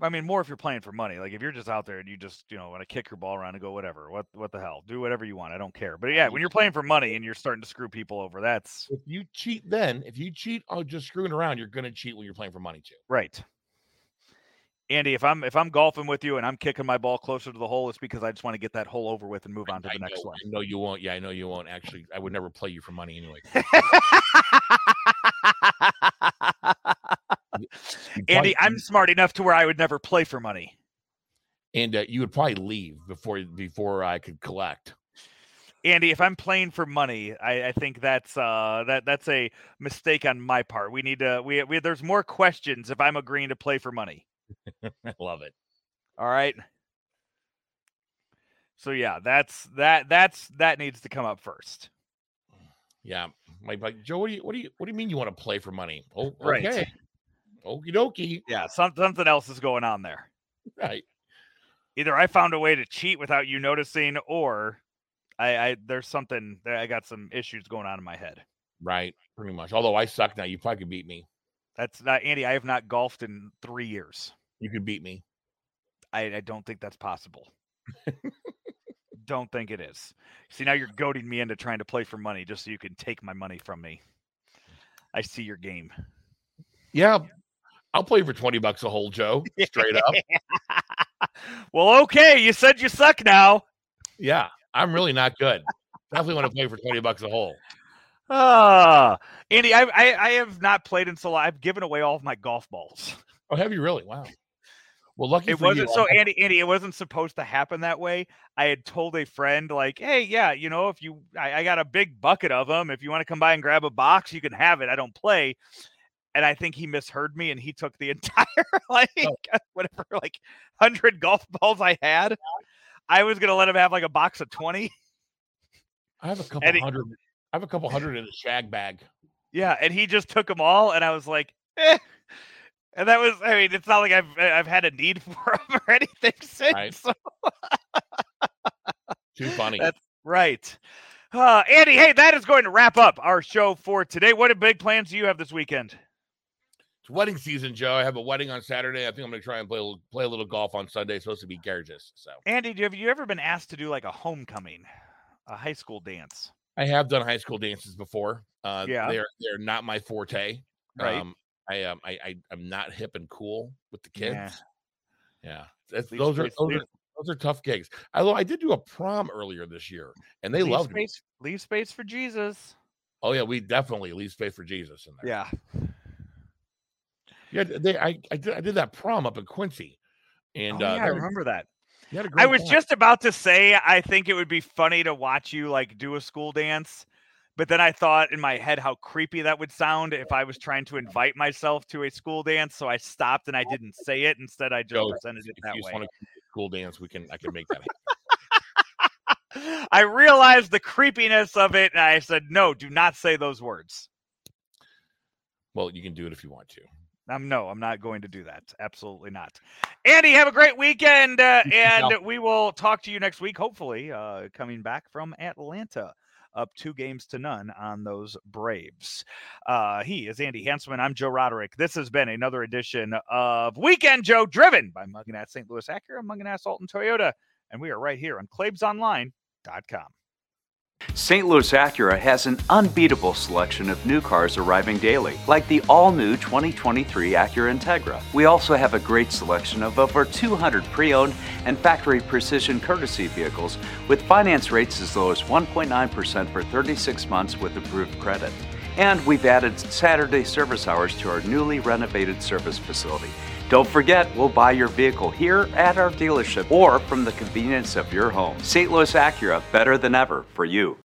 I mean, more if you're playing for money. Like if you're just out there and you just, you know, want to kick your ball around and go whatever, what what the hell, do whatever you want. I don't care. But yeah, when you're playing for money and you're starting to screw people over, that's If you cheat then, if you cheat on just screwing around, you're going to cheat when you're playing for money too. right. Andy, if I'm if I'm golfing with you and I'm kicking my ball closer to the hole, it's because I just want to get that hole over with and move on to I the next know, one. I know you won't. Yeah, I know you won't. Actually, I would never play you for money anyway. Andy, I'm smart enough to where I would never play for money. and uh, you would probably leave before before I could collect. Andy, if I'm playing for money, I, I think that's uh that that's a mistake on my part. We need to we, we there's more questions if I'm agreeing to play for money. I love it. All right. So yeah, that's that that's that needs to come up first. Yeah, my like Joe. What do you what do you what do you mean you want to play for money? Oh, Right. okay. Okie dokie. Yeah, some, something else is going on there. Right. Either I found a way to cheat without you noticing, or I, I there's something I got some issues going on in my head. Right. Pretty much. Although I suck now, you probably could beat me. That's not Andy. I have not golfed in three years. You could beat me. I, I don't think that's possible. don't think it is. See, now you're goading me into trying to play for money just so you can take my money from me. I see your game. Yeah. I'll play for 20 bucks a hole, Joe. Straight up. well, okay. You said you suck now. Yeah. I'm really not good. Definitely want to play for 20 bucks a hole. Ah, Andy, I, I I have not played in so long. I've given away all of my golf balls. Oh, have you really? Wow. Well, lucky It for wasn't you. so I'll- Andy. Andy, it wasn't supposed to happen that way. I had told a friend like, "Hey, yeah, you know, if you, I, I got a big bucket of them. If you want to come by and grab a box, you can have it. I don't play." And I think he misheard me, and he took the entire like whatever like hundred golf balls I had. I was gonna let him have like a box of twenty. I have a couple Eddie- hundred. I have a couple hundred in a shag bag. Yeah, and he just took them all, and I was like, eh. And that was, I mean, it's not like I've I've had a need for them or anything since. Right. so- Too funny. That's right. Uh, Andy, hey, that is going to wrap up our show for today. What big plans do you have this weekend? It's wedding season, Joe. I have a wedding on Saturday. I think I'm going to try and play a little, play a little golf on Sunday. It's supposed to be gorgeous. So, Andy, have you ever been asked to do like a homecoming, a high school dance? I have done high school dances before. Uh, Yeah. they're they're not my forte. Right. Um, I um I, I I'm not hip and cool with the kids. Yeah. Yeah, those are those are those are tough gigs. Although I did do a prom earlier this year, and they leave loved me. leave space for Jesus. Oh yeah, we definitely leave space for Jesus in there. Yeah. yeah. They I I did, I did that prom up in Quincy, and oh, uh, yeah, I that was- remember that. you had a I was time. just about to say I think it would be funny to watch you like do a school dance, but then I thought in my head how creepy that would sound if I was trying to invite myself to a school dance. So I stopped and I didn't say it. Instead, I just Joe, presented it if that way. want to school dance, we can I can make that. happen. I realized the creepiness of it, and I said, "No, do not say those words." well, you can do it if you want to. Um, no, I'm not going to do that. Absolutely not. Andy, have a great weekend, uh, and pal. we will talk to you next week. Hopefully, uh, coming back from Atlanta, up two games to none on those Braves. Uh, he is Andy Hansman. I'm Joe Roderick. This has been another edition of Weekend Joe, driven by Mungenast St. Louis Acura, Mungenast Alton Toyota, and we are right here on ClaibsOnline.com. St. Louis Acura has an unbeatable selection of new cars arriving daily, like the all new 2023 Acura Integra. We also have a great selection of over 200 pre owned and factory precision courtesy vehicles with finance rates as low as 1.9% for 36 months with approved credit. And we've added Saturday service hours to our newly renovated service facility. Don't forget, we'll buy your vehicle here at our dealership or from the convenience of your home. St. Louis Acura, better than ever for you.